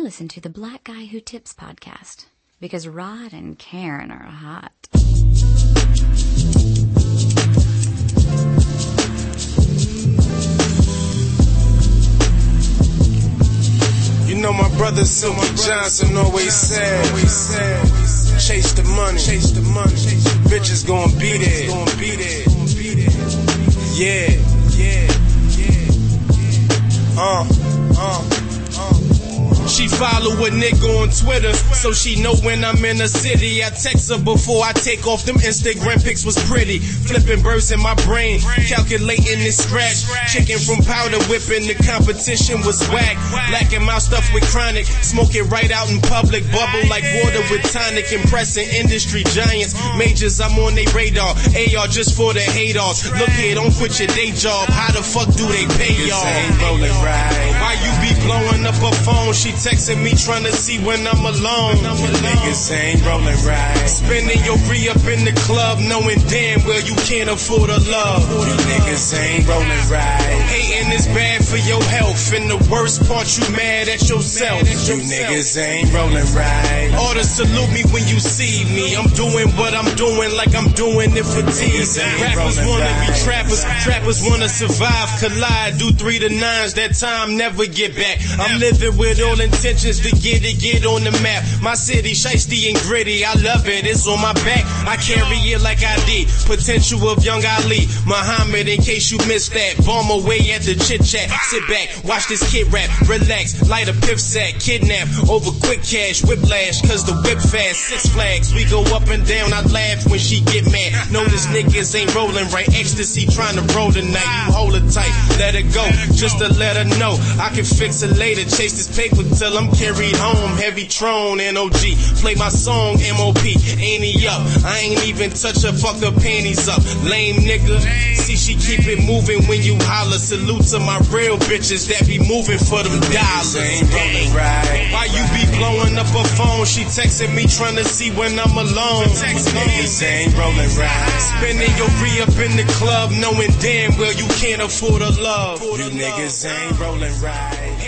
I listen to the Black Guy Who Tips podcast because Rod and Karen are hot. You know my brother Silky Johnson always said, chase the money, chase the money. Bitches gon' be there, gon' be there. Yeah, yeah, yeah. Uh, uh. She follow a nigga on Twitter, so she know when I'm in the city. I text her before I take off them Instagram pics was pretty. Flipping birds in my brain, calculating this scratch. Chicken from powder whipping, the competition was whack. Black my stuff with chronic, smoke it right out in public. Bubble like water with tonic, impressing industry giants. Majors, I'm on they radar. AR just for the haters. Look here, don't quit your day job. How the fuck do they pay y'all? Why you be blowing up a phone? She texting me trying to see when I'm alone. Niggas ain't rolling right. Spending your re up in the club, knowing damn well you can't afford a love. You niggas ain't rolling right. Hating is bad for your health, and the worst part you mad at yourself. You niggas ain't rolling right. Order salute me when you see me. I'm doing what I'm doing like I'm doing it for teas. Rappers wanna be trappers, trappers wanna survive. Collide, do three to nines. That time never get back. I'm living with all intentions to get it, get on the map. My city, shiesty and gritty. I love it. It's on my back. I carry it like I did. Potential of young Ali. Muhammad, in case you missed that. Bomb away at the chit chat. Sit back, watch this kid rap. Relax, light a piff sack. Kidnap over quick cash. Whiplash, cause the whip fast. Six flags. We go up and down. I laugh when she get mad. This niggas ain't rolling right. Ecstasy trying to roll tonight. You hold it tight. Let it go. Just to let her know. I can fix it later. Chase this paper till I'm carried home. Heavy Tron, NOG. Play my song, MOP. Ain't he up? I ain't even touch her, fuck her panties up. Lame nigga. See, she keep it moving when you holler. Salute to my real bitches that be moving for them dollars. Gang. Why you be blowing up her phone? She texting me trying to see when I'm alone. Niggas ain't rolling right. Spending your re up in the club, knowing damn well you can't afford a love. You niggas ain't rolling right.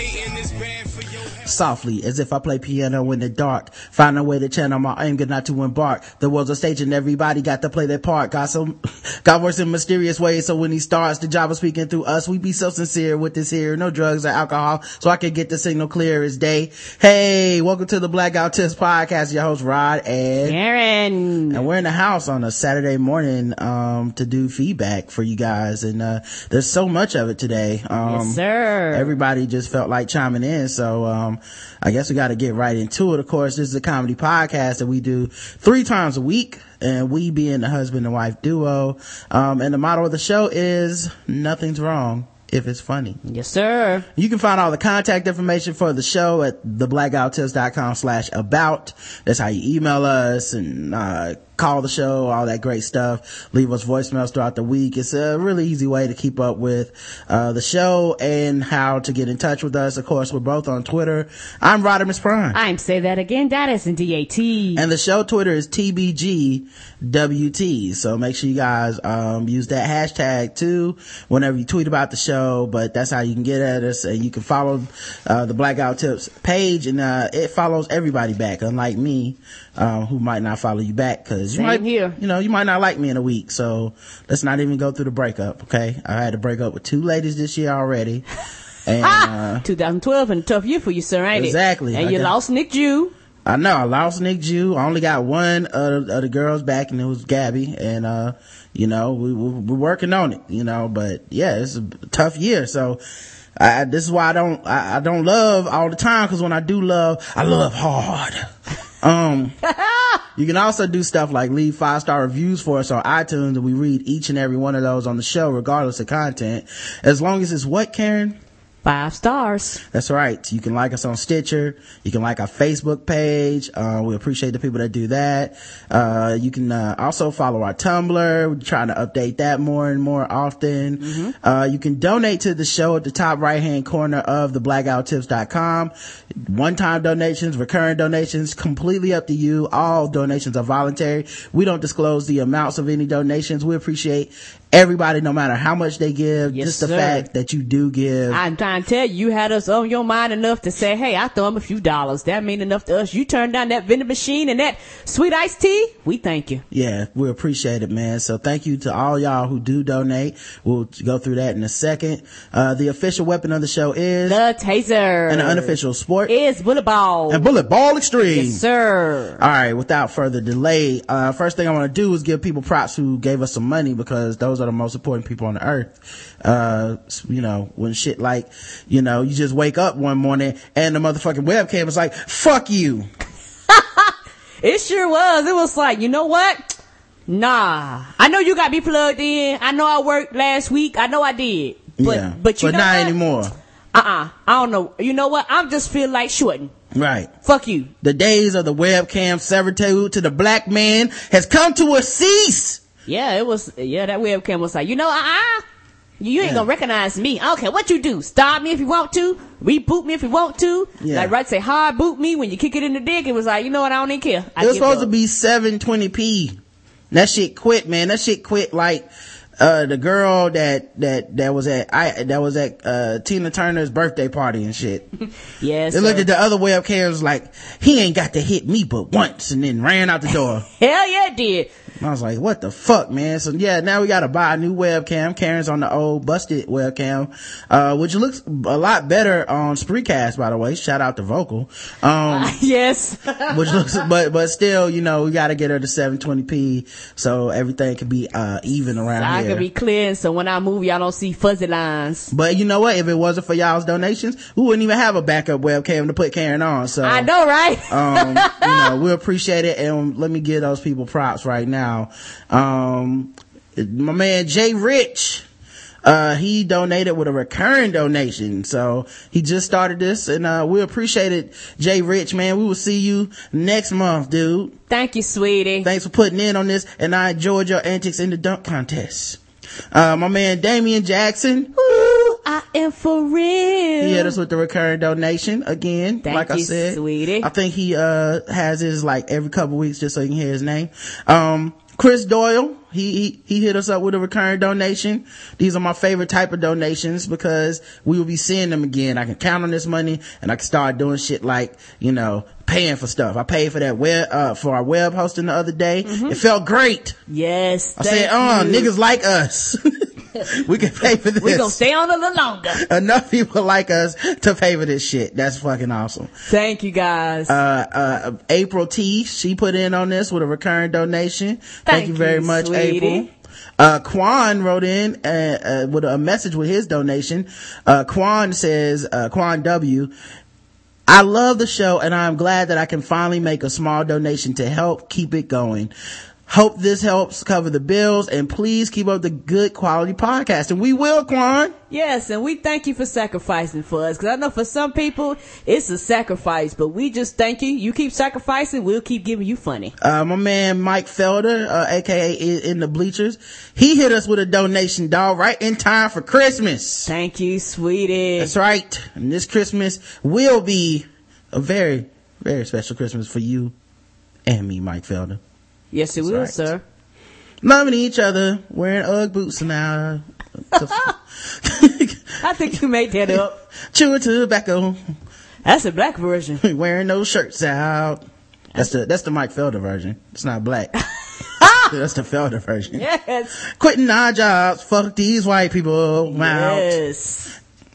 Softly as if I play piano in the dark. Find a way to channel my anger not to embark. There was a stage and everybody got to play their part. Got some, God works in mysterious ways. So when he starts, the job of speaking through us, we be so sincere with this here. No drugs or alcohol. So I can get the signal clear as day. Hey, welcome to the Black Guy Who Tips podcast. Your host Rod and Karen. and we're in the house on a Saturday morning, um, to do feedback for you guys. And, uh, there's so much of it today. Um, yes, sir. everybody just felt like chiming in. So, um, I guess we got to get right into it. Of course, this is a comedy podcast that we do three times a week and we being the husband and wife duo. Um, and the motto of the show is nothing's wrong if it's funny. yes, sir. You can find all the contact information for the show at theblackguywhotips.com slash about. That's how you email us and, uh, call the show, all that great stuff. Leave us voicemails throughout the week. It's a really easy way to keep up with, uh, the show and how to get in touch with us. Of course, we're both on Twitter. I'm Rodimus Prime. I'm say that again. That is in DAT. And the show Twitter is TBGWT. So make sure you guys, um, use that hashtag too whenever you tweet about the show. But that's how you can get at us and you can follow, uh, the Black Guy Who Tips page and, uh, it follows everybody back, unlike me, um, who might not follow you back because you Same might, here. you know, you might not like me in a week. So let's not even go through the breakup. Okay. I had to break up with two ladies this year already. And, Ah, uh, 2012 and a tough year for you, sir, ain't Exactly. it? And I you lost Nick Jew. I know I lost Nick Jew. I only got one of, of the girls back, and it was Gabby. And uh, you know, we, we we're working on it. You know, but yeah, it's a tough year. So. I, this is why I don't, I, I don't love all the time, cause when I do love, I love hard. Um, you can also do stuff like leave five star reviews for us on iTunes and we read each and every one of those on the show, regardless of content. As long as it's what, Karen? Five stars. That's right. You can like us on Stitcher. You can like our Facebook page. Uh, we appreciate the people that do that. Uh, you can, uh, also follow our Tumblr. We're trying to update that more and more often. Uh, you can donate to the show at the top right hand corner of the blackguywhotips.com. One-time donations, recurring donations, completely up to you. All donations are voluntary. We don't disclose the amounts of any donations. We appreciate everybody, no matter how much they give. Yes, just the sir. fact that you do give. I'm trying to tell you, you had us on your mind enough to say, hey, I throw him a few dollars. That mean enough to us. You turned down that vending machine and that sweet iced tea. We thank you. Yeah, we appreciate it, man. So thank you to all y'all who do donate. We'll go through that in a second. Uh, the official weapon of the show is, The taser. and the unofficial sport is bullet ball. and bullet ball extreme. yes, sir. All right, without further delay, uh, first thing I want to do is give people props who gave us some money because those are the most important people on the earth. Uh, you know, when shit like, you know, you just wake up one morning and the motherfucking webcam is like, fuck you. It sure was. It was like, you know what? Nah. I know you got me plugged in. I know I worked last week. I know I did. But, yeah. but you know not what? anymore. Uh-uh. I don't know. You know what? I'm just feel like shorting. Right. Fuck you. The days of the webcam servitude to the black man has come to a cease. Yeah, it was, yeah, that webcam was like, you know, uh-uh. You ain't Yeah. gonna recognize me. I don't care what you do. Stop me if you want to. Reboot me if you want to. Yeah. Like, right, say hard boot me when you kick it in the dick. It was like, you know what? I don't even care. I It was supposed up. to be 720p. That shit quit, man. That shit quit like, uh, the girl that, that, that was at, I, that was at, uh, Tina Turner's birthday party and shit. Yes. They looked at the other webcams like, he ain't got to hit me but once and then ran out the door. Hell yeah, it did. I was like, what the fuck, man? So yeah, now we gotta buy a new webcam. Karen's on the old busted webcam, uh, which looks a lot better on Spreecast, by the way. Shout out to Vocal. Um, yes. which looks, but, but still, you know, we gotta get her to 720p so everything can be, uh, even around I here. can be clear, so when I move, y'all don't see fuzzy lines. but you know what? If it wasn't for y'all's donations, we wouldn't even have a backup webcam to put Karen on. So I know, right? um, you know, we appreciate it. And let me give those people props right now. Um, my man Jay Rich, uh, he donated with a recurring donation. So he just started this and, uh, we appreciate it. Jay Rich, man, we will see you next month, dude. Thank you, sweetie. Thanks for putting in on this. And I enjoyed your antics in the dunk contest. Uh, my man Damian Jackson, Ooh, I am for real. he hit us with the recurring donation again. Thank like I you, said, sweetie. I think he uh has his like every couple weeks just so you can hear his name. Um, Chris Doyle, he, he he hit us up with a recurring donation. These are my favorite type of donations because we will be seeing them again. I can count on this money and I can start doing shit like you know paying for stuff. I paid for that web uh for our web hosting the other day. It felt great. Yes. I said, uh, niggas like us. we can pay for this. We're gonna stay on a little longer. Enough people like us to pay for this shit. That's fucking awesome. Thank you, guys. Uh, uh, April T, she put in on this with a recurring donation. Thank, Thank you very you, much, sweetie. April. Uh, Quan wrote in, uh, uh, with a message with his donation. Uh, Quan says, uh, Quan W, I love the show and I'm glad that I can finally make a small donation to help keep it going. Hope this helps cover the bills and please keep up the good quality podcast. And we will, Quan. yes, and we thank you for sacrificing for us. Cause I know for some people, it's a sacrifice, but we just thank you. You keep sacrificing, we'll keep giving you funny. Uh, my man Mike Felder, uh, aka in, in the bleachers, he hit us with a donation, dog, right in time for Christmas. Thank you, sweetie. That's right. And this Christmas will be a very, very special Christmas for you and me, Mike Felder. Yes, it That's will, right. sir. Loving each other, wearing Ugg boots now. I think you made that up. Chewing tobacco, That's a black version. wearing those shirts out. That's the, that's the Mike Felder version. It's not black. that's the Felder version. Yes. Quitting our jobs, fuck these white people, I'm out.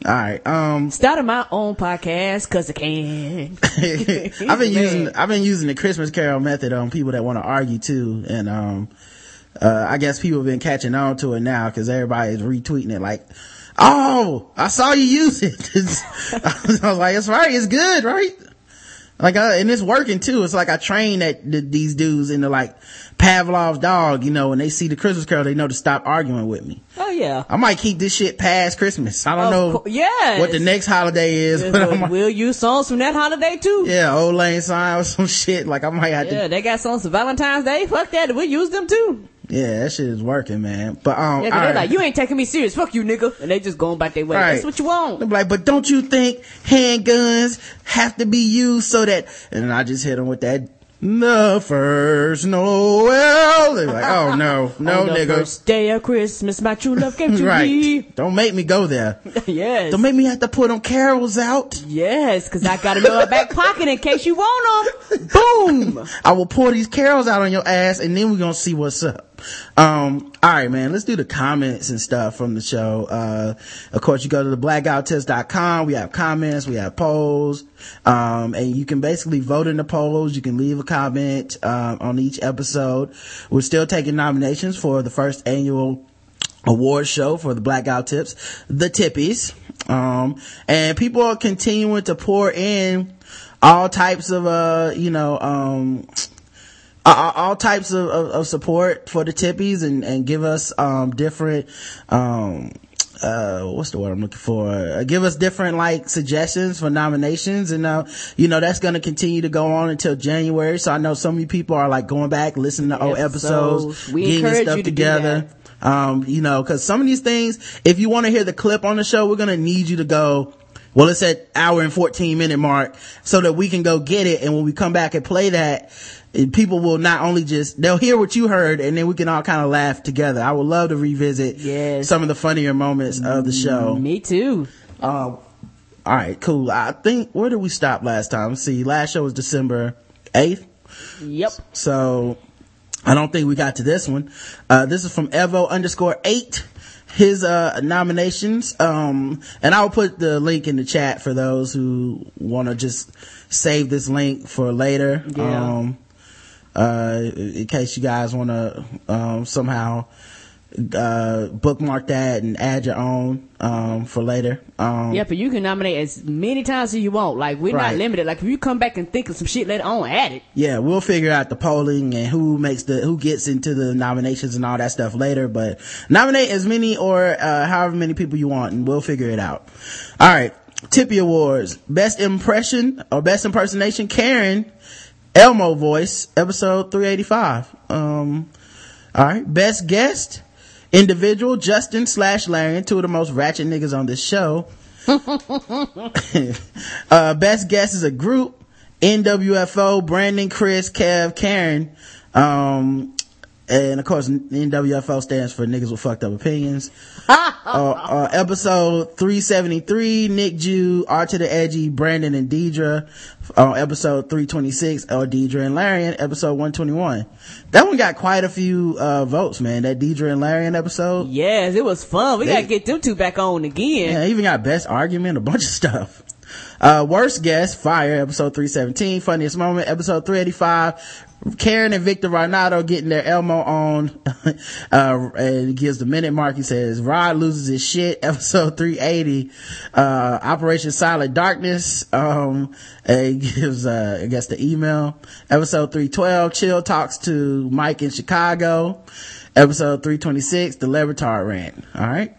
Yes. Alright, um, Started my own podcast cause I can. I've been using I've been using the Christmas Carol method on people that want to argue too, and um, uh, I guess people have been catching on to it now because everybody is retweeting it like, "Oh, I saw you use it." I was like, "It's right, it's good, right?" Like, uh, and it's working too. It's like I train that th- these dudes into like Pavlov's dog. You know, when they see the Christmas Carol, they know to stop arguing with me. Oh yeah. I might keep this shit past Christmas. I don't Of know cour- yes. what the next holiday is, but we'll- I'm like, we'll use songs from that holiday too. yeah, Auld Lang Syne or some shit. Like I might have to Yeah, they got songs for Valentine's Day. Fuck that. We'll use them too. Yeah, that shit is working, man. But um, Yeah, they're right. like, you ain't taking me serious. Fuck you, nigga. And they just going back their way. Right. That's what you want. Be like, but don't you think handguns have to be used so that? And I just hit them with that the first Noel. They're like, oh no, no nigga. first day of Christmas, my true love came to me. Right. Don't make me go there. yes. Don't make me have to put them carols out. yes, cause I gotta know a back pocket in case you want them. Boom. I will pour these carols out on your ass and then we're gonna see what's up. Um, all right, man, let's do the comments and stuff from the show. Uh, of course, you go to the blackguywhotips.com. We have comments, we have polls, um, and you can basically vote in the polls. You can leave a comment, um, on each episode. We're still taking nominations for the first annual award show for the black guy who tips, the tippies. Um, and people are continuing to pour in all types of, uh, you know, um, all, all types of, of, of support for the tippies and, and give us, um, different, um, uh, what's the word I'm looking for? Uh, give us different like suggestions for nominations and, uh, you know, that's going to continue to go on until January. So I know some of you people are like going back, listening to old Episodes. episodes, We getting stuff you to do together. Um, you know, cause some of these things, if you want to hear the clip on the show, we're going to need you to go, well, it's at hour and 14 minute mark so that we can go get it. And when we come back and play that, people will not only just, they'll hear what you heard and then we can all kind of laugh together. I would love to revisit Yes. some of the funnier moments of the show. Me too. Um, all right, cool. I think, where did we stop last time? Let's see. Last show was December 8th. Yep. So I don't think we got to this one. Uh, this is from Evo underscore eight. His, uh, nominations. Um, and I'll put the link in the chat for those who want to just save this link for later. Yeah. Um, in case you guys want to, um, somehow, uh, bookmark that and add your own, um, for later. Um, Yep, and you can nominate as many times as you want. Like we're Right. not limited. Like if you come back and think of some shit later on, add it. yeah, we'll figure out the polling and who makes the, who gets into the nominations and all that stuff later, but nominate as many or, uh, however many people you want and we'll figure it out. Alright. Tippy Awards. Best impression or best impersonation, Karen, Elmo voice, episode 385. Um, alright. Best guest, individual, Justin slash Larian, two of the most ratchet niggas on this show. uh, best guest is a group. NWFO, Brandon, Chris, Kev, Karen. Um, and of course, NWFO stands for niggas with fucked up opinions. uh, uh, episode 373, Nick Jew, R to the Edgy, Brandon and Deidre. On episode 326, or Deidre and Larian, episode 121. That one got quite a few, uh, votes, man. That Deidre and Larian episode. Yes, it was fun. We They- gotta get them two back on again. Yeah, even got best argument, a bunch of stuff. Uh, worst guest, fire, episode 317. Funniest moment, episode 385. Karen and Victor Renato getting their Elmo on, uh, and gives the minute mark. He says, Rod loses his shit, episode 380. Uh, Operation Silent Darkness, um, and gives, uh, I guess the email. Episode 312, Chill talks to Mike in Chicago. Episode 326, the Levitard rant. Alright.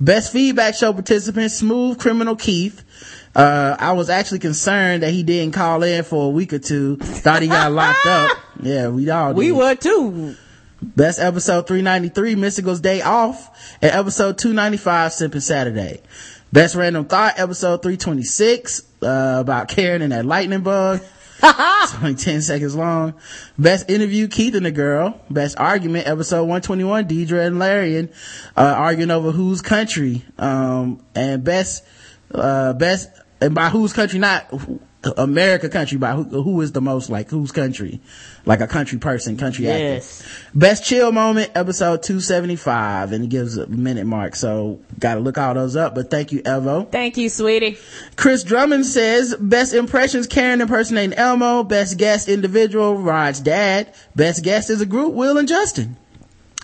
Best feedback show participant, Smooth Criminal Keith. Uh, I was actually concerned that he didn't call in for a week or two. Thought he got locked up. Yeah, we all did. We were too. Best episode 393, Mystical's Day Off. And episode 295, Sipping Saturday. Best random thought, episode 326, uh, about Karen and that lightning bug. it's only 10 seconds long. Best interview, Keith and the girl. Best argument, episode 121, Deidre and Larian, uh, arguing over whose country. Um, and best, uh, best, and by whose country, not America country, by who, who is the most like whose country? Like a country person, country Yes. actor. Best chill moment, episode 275, and he gives a minute mark, so gotta look all those up, but thank you, Evo. Thank you, sweetie. Chris Drummond says, best impressions, Karen impersonating Elmo, best guest individual, Rod's dad, best guest is a group, Will and Justin.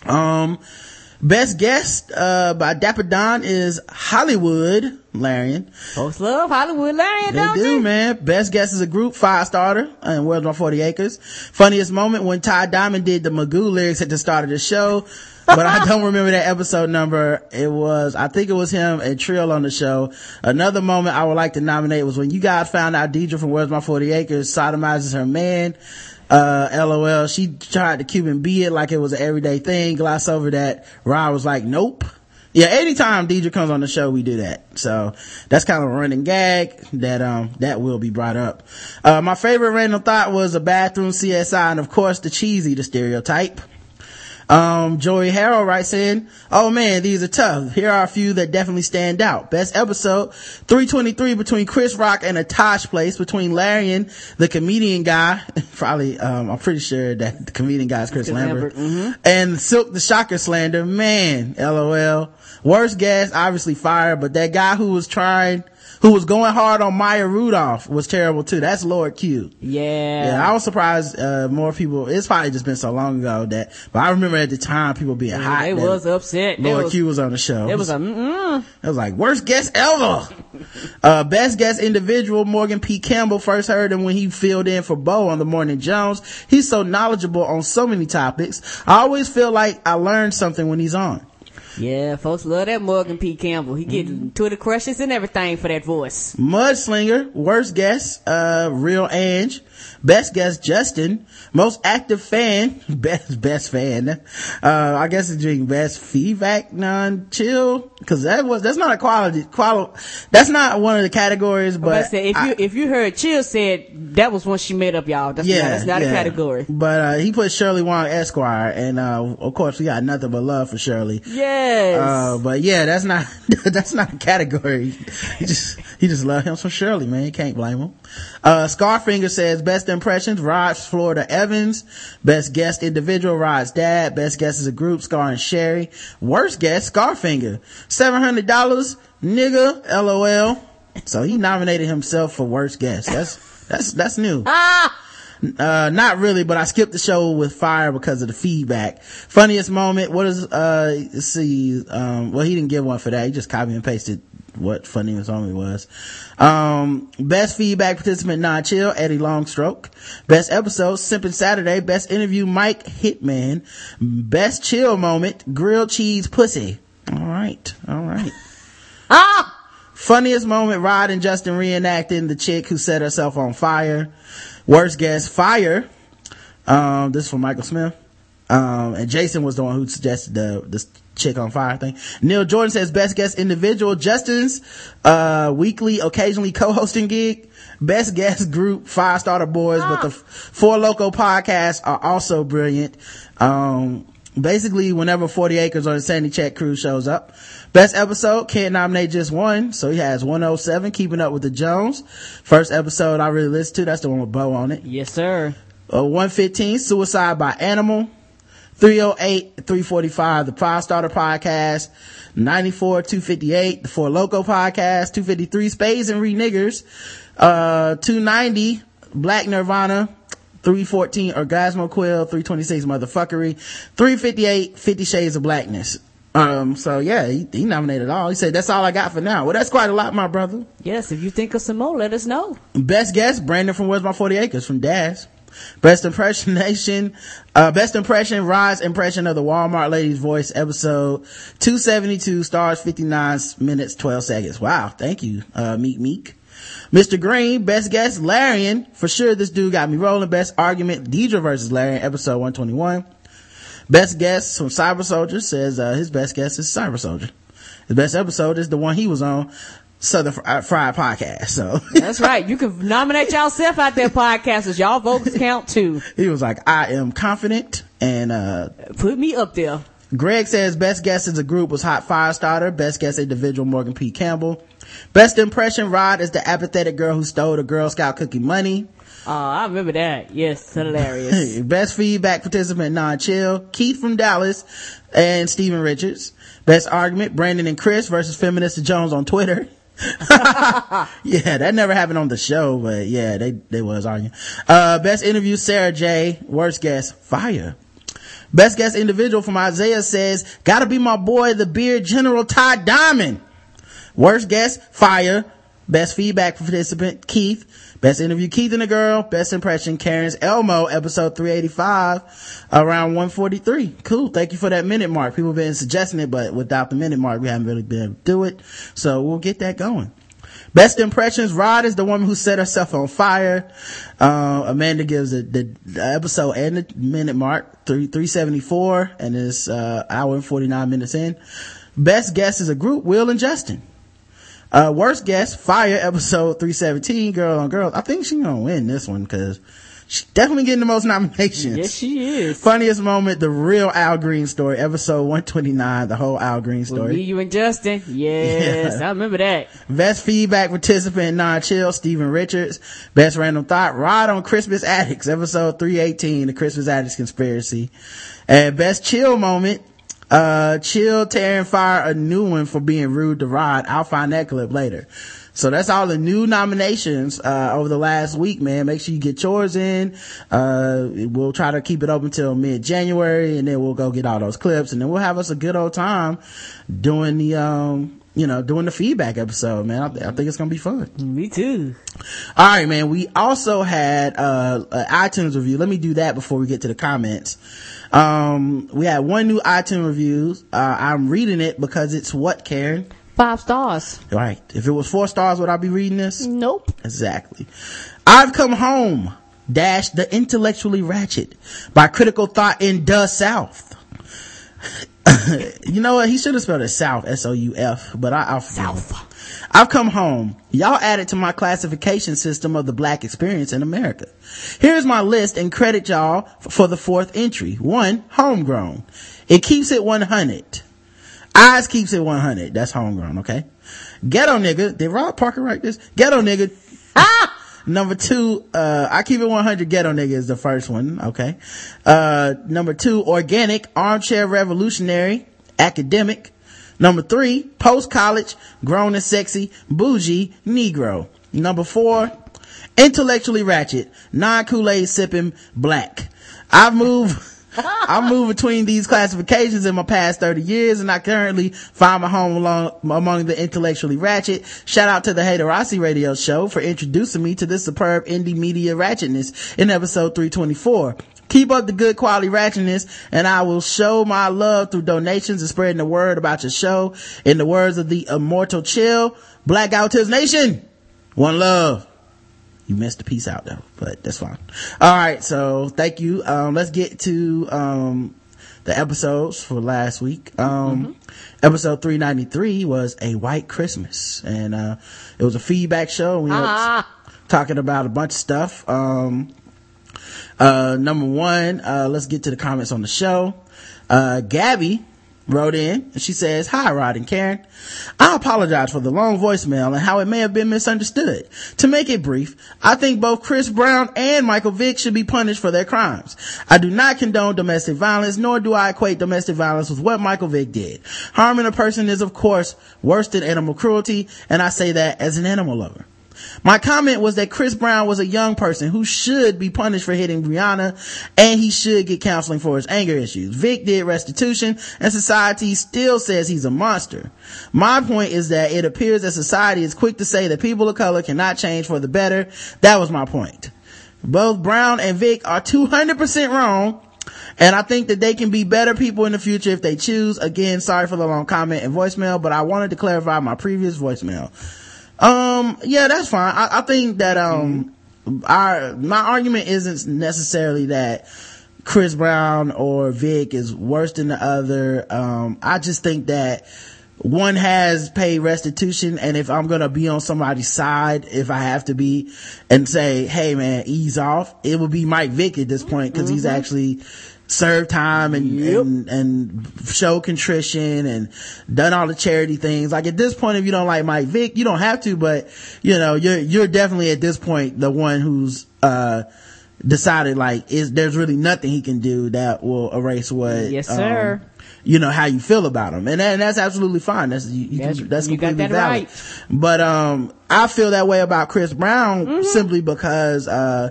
Um, best guest, uh, by Dapper Don is Hollywood, Larian. Folks love Hollywood Larry, They don't do, they? man. Best guest is a group, Five Starter, and World on 40 Acres. Funniest moment when Ty Diamond did the Magoo lyrics at the start of the show. but I don't remember that episode number. It was, I think it was him and Trill on the show. Another moment I would like to nominate was when you guys found out Deidre from Where's My 40 Acres sodomizes her man. Uh, LOL. She tried to Cuban B it like it was an everyday thing. Gloss over that. Rod was like, nope. Yeah, anytime Deidre comes on the show, we do that. So that's kind of a running gag that, um, that will be brought up. Uh, my favorite random thought was a bathroom CSI and of course the cheesy, the stereotype. Um, Joey Harrell writes in, Oh man, these are tough. Here are a few that definitely stand out. Best episode, 323 between Chris Rock and a Tosh place between Larian, the comedian guy, probably, um, I'm pretty sure that the comedian guy is Chris, Chris Lambert, Lambert, and Silk the Shocker slander. Man, lol. Worst guess, obviously fire, but that guy who was trying, who was going hard on Maya Rudolph was terrible too. That's Lord Q. Yeah. Yeah, I was surprised, uh, more people, it's probably just been so long ago that, but I remember at the time people being hot. they was upset. Lord was, Q was on the show. it was a, mm-mm. It was like, worst guest ever. uh, best guest individual, Morgan P. Campbell first heard him when he filled in for Bo on the Morning Jones. He's so knowledgeable on so many topics. I always feel like I learned something when he's on. Yeah, folks love that Morgan P. Campbell. He get Mm-hmm. Twitter crushes and everything for that voice. Mudslinger, worst guest, uh, real Ange. Best guest, Justin. Most active fan, best, best fan. Uh, I guess it's doing best feedback, non chill. Cause that was, that's not a quality, quality, that's not one of the categories, But. I said, if I- you if you heard Chill said that was one she made up, y'all. That's not, that's not a category. But, uh, he put Shirley Wong Esquire and, uh, of course we got nothing but love for Shirley. Yes. Uh, but yeah, that's not, that's not a category. He just, he just love him some Shirley, man. You can't blame him. Uh, Scarfinger says best impressions, Rod's Florida Evans. Best guest individual, Rod's dad. Best guest as a group, Scar and Sherry. Worst guest, Scarfinger. $700, nigga, lol. So he nominated himself for worst guest. That's, that's, that's new. ah! Uh, not really, but I skipped the show with fire because of the feedback. Funniest moment, what is, uh, let's see, um, well, he didn't give one for that. He just copy and pasted what funniest moment was. Um, best feedback participant, non chill, Eddie Longstroke. Best episode, Simpin Saturday. Best interview, Mike Hitman. Best chill moment, grilled cheese pussy. All right. All right. Ah! Funniest moment, Rod and Justin reenacting the chick who set herself on fire. Worst guess, fire. Um, this is from Michael Smith. Um, and Jason was the one who suggested the, this chick on fire thing. Neil Jordan says best guest individual, Justin's, uh, weekly, occasionally co-hosting gig. Best guest group, Five Starter Boys, but the f- Four Loco podcasts are also brilliant. Um, basically whenever 40 acres or the Sandy Check crew shows up. Best episode, can't nominate just one. So he has 107, keeping up with the Jones. First episode I really listened to, that's the one with Bo on it. Yes, sir. Uh, 115, Suicide by Animal. 308, 345, the Five Starter Podcast. 94, 258, the Four Loco Podcast. 253, Spades and Re-Niggers. Uh, 290, Black Nirvana. 314, Orgasmo Quill. 326, Motherfuckery. 358, 50 Shades of Blackness. Um, so yeah, he, he nominated all. He said, that's all I got for now. Well, that's quite a lot, my brother. Yes, if you think of some more, let us know. Best guess, Brandon from Where's My 40 Acres from Dash. Best impersonation, uh, best impression, Rod's impression of the Walmart lady's voice episode 272 stars 59 minutes 12 seconds. Wow. Thank you, uh, Meek Meek. Mr. Green, best guest, Larian. For sure, this dude got me rolling. Best argument, Deidre versus Larian, episode 121. Best guest from Cyber Soldier says, uh, his best guest is Cyber Soldier. His best episode is the one he was on, Southern Fri- Fried Podcast. So That's right. You can nominate yourself out there, podcasters. Y'all votes count too. he was like, I am confident. And, uh, Put me up there. Greg says best guest as a group was Hot Fire Starter. Best guest individual Morgan P. Campbell. Best impression Rod is the apathetic girl who stole the Girl Scout cookie money. Oh, I remember that. Yes, hilarious. Best feedback participant non chill. Keith from Dallas and Stephen Richards. Best argument Brandon and Chris versus Feminist Jones on Twitter. yeah, that never happened on the show, but yeah, they, they was arguing. Uh, best interview Sarah J. Worst guest Fire. Best guest individual from Isaiah says, gotta be my boy, the beard general Ty Diamond. Worst guest, fire. Best feedback participant, Keith. Best interview, Keith and the girl. Best impression, Karen's Elmo, episode 385, around 143. Cool. Thank you for that minute mark. People have been suggesting it, but without the minute mark, we haven't really been able to do it. So we'll get that going. Best impressions, Rod is the woman who set herself on fire. Uh, Amanda gives the, the episode and the minute mark, three, 374, and it's, uh, hour and 49 minutes in. Best guest is a group, Will and Justin. Uh, worst guest, Fire episode 317, Girl on Girl. I think she's gonna win this one because she's definitely getting the most nominations. Yes, she is. Funniest moment, the real Al Green story, episode 129, the whole Al Green With me, story. you, and Justin. Yes, I remember that. Best feedback participant, non-chill, Steven Richards. Best random thought, Rod on Christmas Addicts, episode 318, the Christmas Addicts Conspiracy. And best chill moment, uh, chill, tear and fire a new one for being rude to Rod. I'll find that clip later. So that's all the new nominations, uh, over the last week, man. Make sure you get yours in. Uh, we'll try to keep it open till mid-January and then we'll go get all those clips and then we'll have us a good old time doing the, um, you know, doing the feedback episode, man. I, th- I think it's gonna be fun. Me too. All right, man. We also had uh, an iTunes review. Let me do that before we get to the comments. Um, we had one new iTunes review. Uh, I'm reading it because it's what, Karen? Five stars. Right. If it was four stars, would I be reading this? Nope. Exactly. I've come home. Dash the intellectually ratchet by critical thought in the South. you know what? He should have spelled it South, S-O-U-F, but I, I'll, South. I've come home. Y'all added to my classification system of the black experience in America. Here's my list and credit y'all for the fourth entry. One, homegrown. It keeps it 100. Eyes keeps it 100. That's homegrown, okay? Ghetto nigga. Did Rob Parker write this? Ghetto nigga. Ah! Number two, uh, I keep it 100 ghetto nigga is the first one, okay? Uh, number two, organic, armchair revolutionary, academic. Number three, post college, grown and sexy, bougie, negro. Number four, intellectually ratchet, non Kool-Aid sipping, black. I've moved, I've moved between these classifications in my past 30 years and I currently find my home along, among the intellectually ratchet. Shout out to the Haterossi radio show for introducing me to this superb indie media ratchetness in episode 324. Keep up the good quality ratchetness and I will show my love through donations and spreading the word about your show. In the words of the immortal chill, Black Out his nation. One love. You missed a piece out though, but that's fine. All right. So thank you. Um, let's get to, um, the episodes for last week. Um, episode 393 was a white Christmas and, uh, it was a feedback show. We were Ah. talking about a bunch of stuff. Um, uh, number one, uh, let's get to the comments on the show. Uh, Gabby wrote in and she says, Hi, Rod and Karen. I apologize for the long voicemail and how it may have been misunderstood. To make it brief, I think both Chris Brown and Michael Vick should be punished for their crimes. I do not condone domestic violence, nor do I equate domestic violence with what Michael Vick did. Harming a person is, of course, worse than animal cruelty, and I say that as an animal lover. My comment was that Chris Brown was a young person who should be punished for hitting Rihanna and he should get counseling for his anger issues. Vick did restitution and society still says he's a monster. My point is that it appears that society is quick to say that people of color cannot change for the better. That was my point. Both Brown and Vick are 200% wrong. And I think that they can be better people in the future if they choose. Again, sorry for the long comment and voicemail, but I wanted to clarify my previous voicemail. Um, yeah, that's fine. I, I think that, um, our, my argument isn't necessarily that Chris Brown or Vick is worse than the other. Um, I just think that one has paid restitution and if I'm gonna be on somebody's side, if I have to be and say, hey man, ease off, it would be Mike Vick at this point because he's actually served time and, and and show contrition and done all the charity things. Like at this point, if you don't like Mike Vick, you don't have to, but you know, you're you're definitely at this point the one who's uh decided like is there's really nothing he can do that will erase what Yes, um, sir. you know how you feel about him and, that, and that's absolutely fine that's you, you That's- can, that's you got completely that valid right. but um i feel that way about chris brown Mm-hmm. simply because uh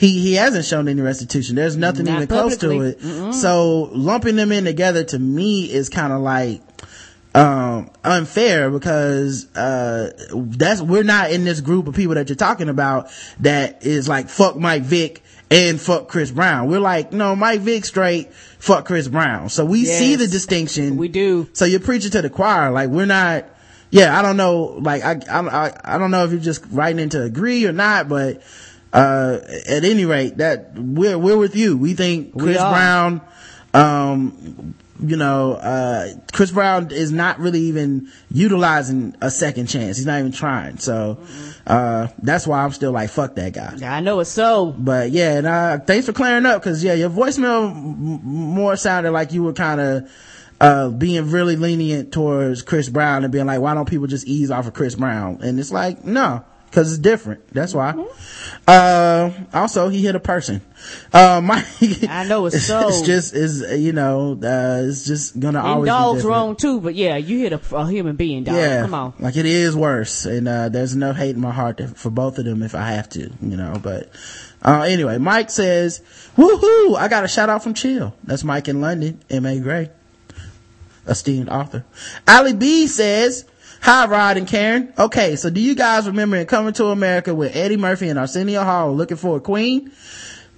he he hasn't shown any restitution there's nothing Not even close to publicly. it so lumping them in together to me is kind of like um unfair because uh that's we're not in this group of people that you're talking about that is like fuck Mike Vick and fuck Chris Brown. We're like, no, Mike Vick straight, fuck Chris Brown. So we see the distinction. We do. So you're preaching to the choir. Like we're not, yeah, I don't know. Like I, I, I- I don't know if you're just writing in to agree or not, but, uh, at any rate, that we're, we're with you. We think Chris are. Brown, um, you know, uh, Chris Brown is not really even utilizing a second chance. He's not even trying. So, uh, that's why I'm still like, fuck that guy. I know it's so. But yeah, and uh, thanks for clearing up because yeah, your voicemail m- more sounded like you were kind of uh, being really lenient towards Chris Brown and being like, why don't people just ease off of Chris Brown? And it's like, no, because it's different. That's why. Uh, also, he hit a person. Uh, my, I know it's so. It's just is you know, uh, it's just gonna And always dogs wrong too, but yeah, you hit a, a human being, dog. Yeah, Come on. like it is worse, and uh, there's enough hate in my heart to, for both of them if I have to, you know. But uh, anyway, Mike says, "Woohoo! I got a shout out from Chill. That's Mike in London, M. A. Gray, esteemed author." Ali B says. Hi, Rod and Karen. Okay, so do you guys remember in Coming to America with Eddie Murphy and Arsenio Hall were looking for a queen?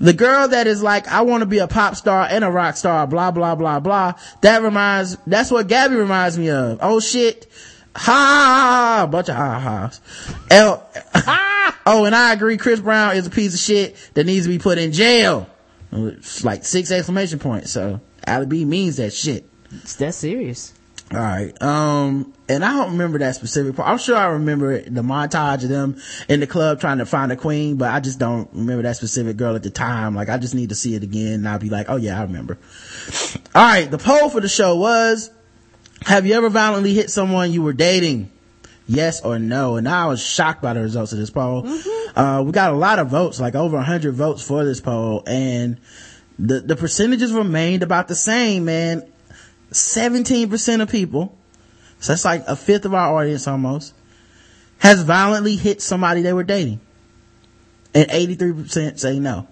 The girl that is like, I want to be a pop star and a rock star, blah, blah, blah, blah. That reminds, that's what Gabby reminds me of. Oh shit. Ha, bunch of ha ha's. L, oh, and I agree, Chris Brown is a piece of shit that needs to be put in jail. It's like six exclamation points. So, Ali B means that shit. It's that serious. All right. Um, and I don't remember that specific part. I'm sure I remember the montage of them in the club trying to find a queen, but I just don't remember that specific girl at the time. Like I just need to see it again and I'll be like, oh yeah, I remember. All right. The poll for the show was, have you ever violently hit someone you were dating? Yes or no? And I was shocked by the results of this poll. Uh, we got a lot of votes, like over a hundred votes for this poll and the, the percentages remained about the same, man. 17% of people, so that's like a fifth of our audience almost, has violently hit somebody they were dating. And 83% say no.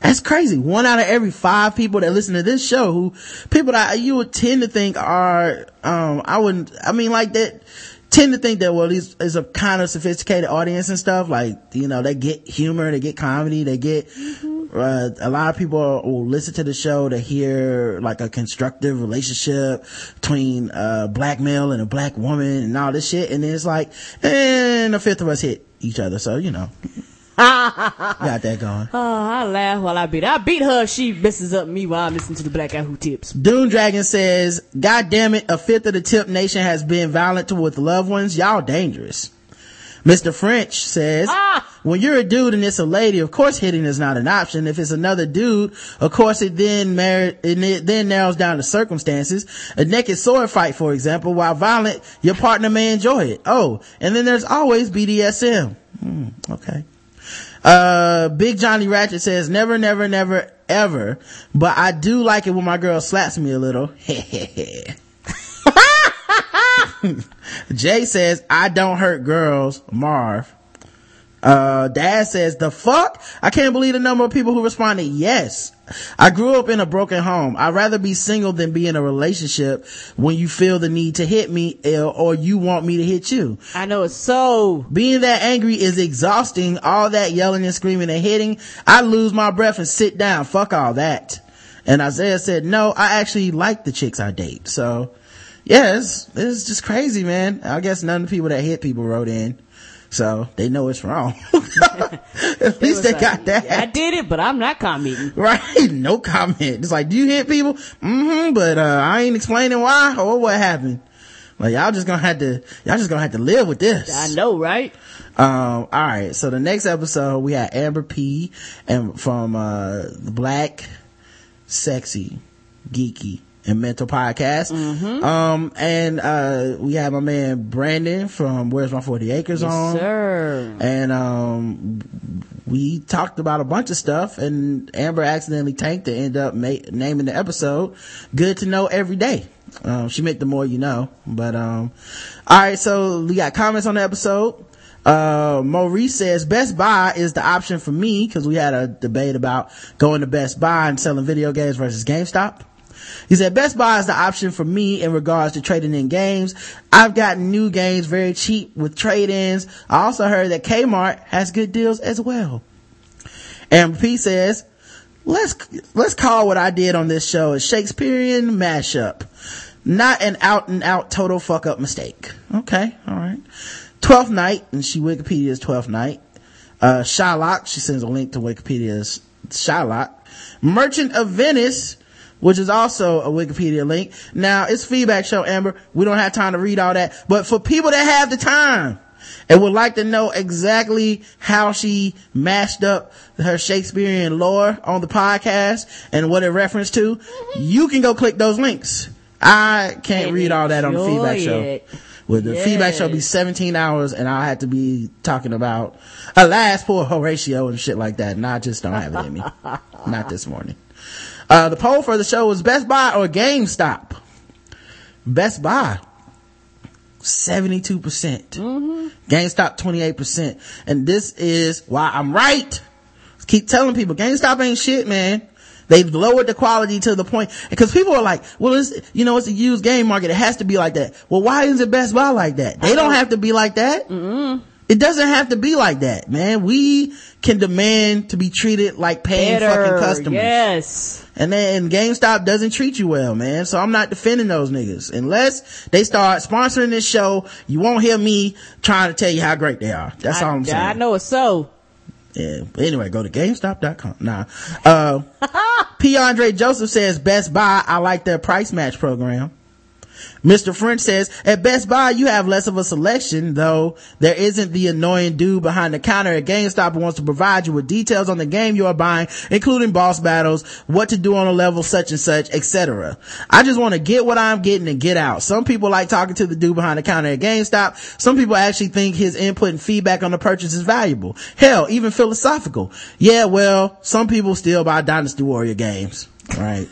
That's crazy. One out of every five people that listen to this show who, people that you would tend to think are, um, I wouldn't, I mean like that, tend to think that, well, these is a kind of sophisticated audience and stuff. Like, you know, they get humor, they get comedy, they get, uh, a lot of people will listen to the show to hear like a constructive relationship between a black male and a black woman and all this shit. And then it's like, and a fifth of us hit each other. So, you know, got that going. Oh, I laugh while I beat her. I beat her she messes up me while I'm listening to the Black Guy Who Tips. Dune Dragon says, God damn it, a fifth of the tip nation has been violent towards loved ones. Y'all dangerous. Mr. French says, Ah! when you're a dude and it's a lady, of course hitting is not an option. If it's another dude, of course it then mar- it then narrows down to circumstances. A naked sword fight, for example, while violent, your partner may enjoy it. Oh, and then there's always BDSM. Hmm, okay. Uh, Big Johnny Ratchet says, never, never, never, ever, but I do like it when my girl slaps me a little. Jay says, I don't hurt girls. Marv. Uh, dad says, the fuck? I can't believe the number of people who responded yes. I grew up in a broken home. I'd rather be single than be in a relationship when you feel the need to hit me or you want me to hit you. I know it's so. Being that angry is exhausting. All that yelling and screaming and hitting. I lose my breath and sit down. Fuck all that. And Isaiah said, no, I actually like the chicks I date. So yeah, it's, it's just crazy, man. I guess none of the people that hit people wrote in. So they know it's wrong. At least they was got like, that. I did it, but I'm not commenting. Right? No comment. It's like, do you hit people? Mm-hmm, but, uh, I ain't explaining why or what happened. Like, y'all just gonna have to, y'all just gonna have to live with this. I know, right? Um, all right. So the next episode we had Amber P and from uh the Black, Sexy, Geeky, and Mental Podcast. Mm-hmm. Um, and uh we have my man Brandon from Where's My Forty Acres on. Sir. And um we talked about a bunch of stuff and Amber accidentally tanked to end up ma- naming the episode Good to Know Every Day. Um, she meant the more you know. But um alright, so we got comments on the episode. Uh, Maurice says Best Buy is the option for me because we had a debate about going to Best Buy and selling video games versus GameStop. He said Best Buy is the option for me in regards to trading in games. I've gotten new games very cheap with trade-ins. I also heard that Kmart has good deals as well. And P says, let's, let's call what I did on this show a Shakespearean mashup. Not an out and out total fuck up mistake. Okay. All right. 12th night, and she Wikipedia's 12th night. Uh, Shylock, she sends a link to Wikipedia's Shylock. Merchant of Venice, which is also a Wikipedia link. Now, it's feedback show, Amber. We don't have time to read all that, but for people that have the time, and would like to know exactly how she mashed up her Shakespearean lore on the podcast and what it referenced to, mm-hmm. you can go click those links. I can't And read all that on the feedback show. With the feedback show be 17 hours and I'll have to be talking about alas poor Horatio and shit like that. And I just don't have it in me. Not this morning. Uh, the poll for the show was Best Buy or GameStop. Best Buy. 72%. percent GameStop 28%. And this is why I'm right. Keep telling people GameStop ain't shit, man. They've lowered the quality to the point because people are like, well, it's, you know, it's a used game market. It has to be like that. Well, why isn't Best Buy like that? They don't have to be like that. It doesn't have to be like that, man. We can demand to be treated like paying Better. fucking customers. Yes. And then GameStop doesn't treat you well, man. So I'm not defending those niggas. Unless they start sponsoring this show, you won't hear me trying to tell you how great they are. That's all I'm saying. I know it's so. Yeah. But anyway, go to GameStop.com. Nah. Uh, P. Andre Joseph says Best Buy, I like their price match program. Mr. French says, at Best Buy, you have less of a selection, though there isn't the annoying dude behind the counter at GameStop who wants to provide you with details on the game you are buying, including boss battles, what to do on a level such and such, etc. I just want to get what I'm getting and get out. Some people like talking to the dude behind the counter at GameStop. Some people actually think his input and feedback on the purchase is valuable. Hell, even philosophical. Yeah, well, some people still buy Dynasty Warrior games, right?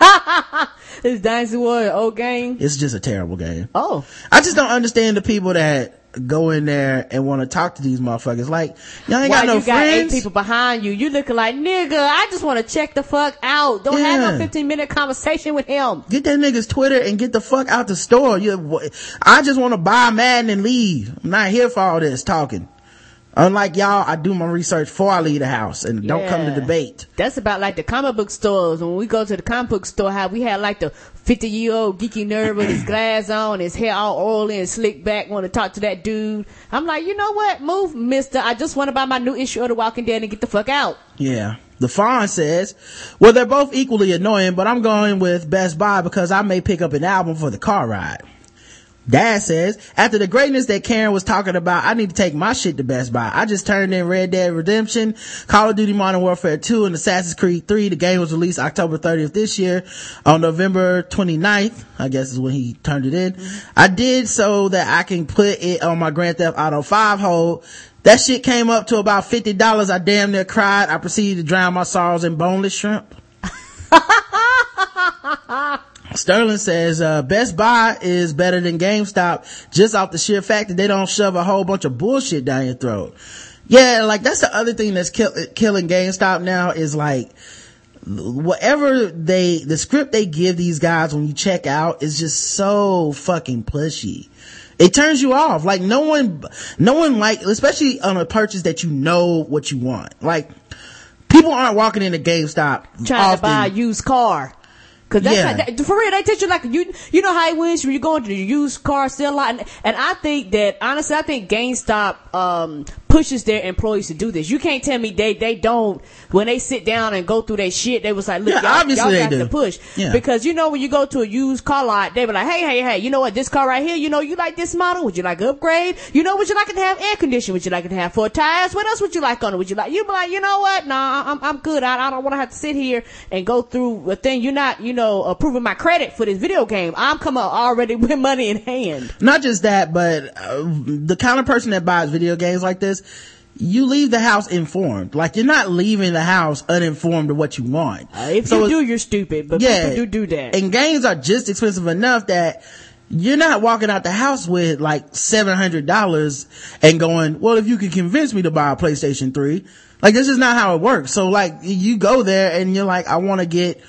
This Dynasty Warrior old game. It's just a terrible game. Oh. I just don't understand the people that go in there and want to talk to these motherfuckers. Like, y'all ain't While got no you got eight people behind you, you looking like nigga. I just want to check the fuck out. Don't have Yeah. no fifteen minute conversation with him. Get that nigga's Twitter and get the fuck out the store. You, I just want to buy Madden and leave. I'm not here for all this talking. Unlike y'all, I do my research before I leave the house and don't come to debate. That's about like the comic book stores. When we go to the comic book store, how we had like the 50 year old geeky nerd with his glass on, his hair all oily and slick back, want to talk to that dude. I'm like, you know what? Move, mister. I just want to buy my new issue of The Walking Dead and get the fuck out. Yeah. The Fawn says, well, they're both equally annoying, but I'm going with Best Buy because I may pick up an album for the car ride. Dad says, after the greatness that Karen was talking about, I need to take my shit to Best Buy. I just turned in Red Dead Redemption, Call of Duty Modern Warfare 2, and Assassin's Creed 3. The game was released October 30th this year. On November 29th, I guess is when he turned it in. Mm-hmm. I did so that I can put it on my Grand Theft Auto 5 hold. That shit came up to about $50. I damn near cried. I proceeded to drown my sorrows in boneless shrimp. Sterling says, uh, Best Buy is better than GameStop just off the sheer fact that they don't shove a whole bunch of bullshit down your throat. Yeah, like that's the other thing that's kill- killing GameStop now is like, whatever they, the script they give these guys when you check out is just so fucking pushy. It turns you off. Like no one, no one like, especially on a purchase that you know what you want. Like, people aren't walking into GameStop Trying often. to buy a used car. Cause that's Yeah. not, that, for real, they teach you like you you know how it wins when you go into the used car sale lot, and, and I think that honestly, I think GameStop um pushes their employees to do this. You can't tell me they they don't when they sit down and go through their shit. They was like, look, Yeah, y'all, obviously y'all they got do. to push Yeah. because you know when you go to a used car lot, they be like, hey hey hey, you know what, this car right here, you know you like this model? Would you like upgrade? You know, would you like it to have air conditioning? Would you like it to have four tires? What else would you like on it? Would you like you be like, you know what? Nah, I'm I'm good. I, I don't want to have to sit here and go through a thing. You're not, you know, approving my credit for this video game. I'm coming already with money in hand. not just that, but uh, the kind of person that buys video games like this, you leave the house informed. Like you're not leaving the house uninformed of what you want. Uh, if So you do, you're stupid. But yeah, people do do that. And games are just expensive enough that you're not walking out the house with like seven hundred dollars and going, well, if you can convince me to buy a PlayStation Three, like this is not how it works. So like you go there and you're like, I want to get,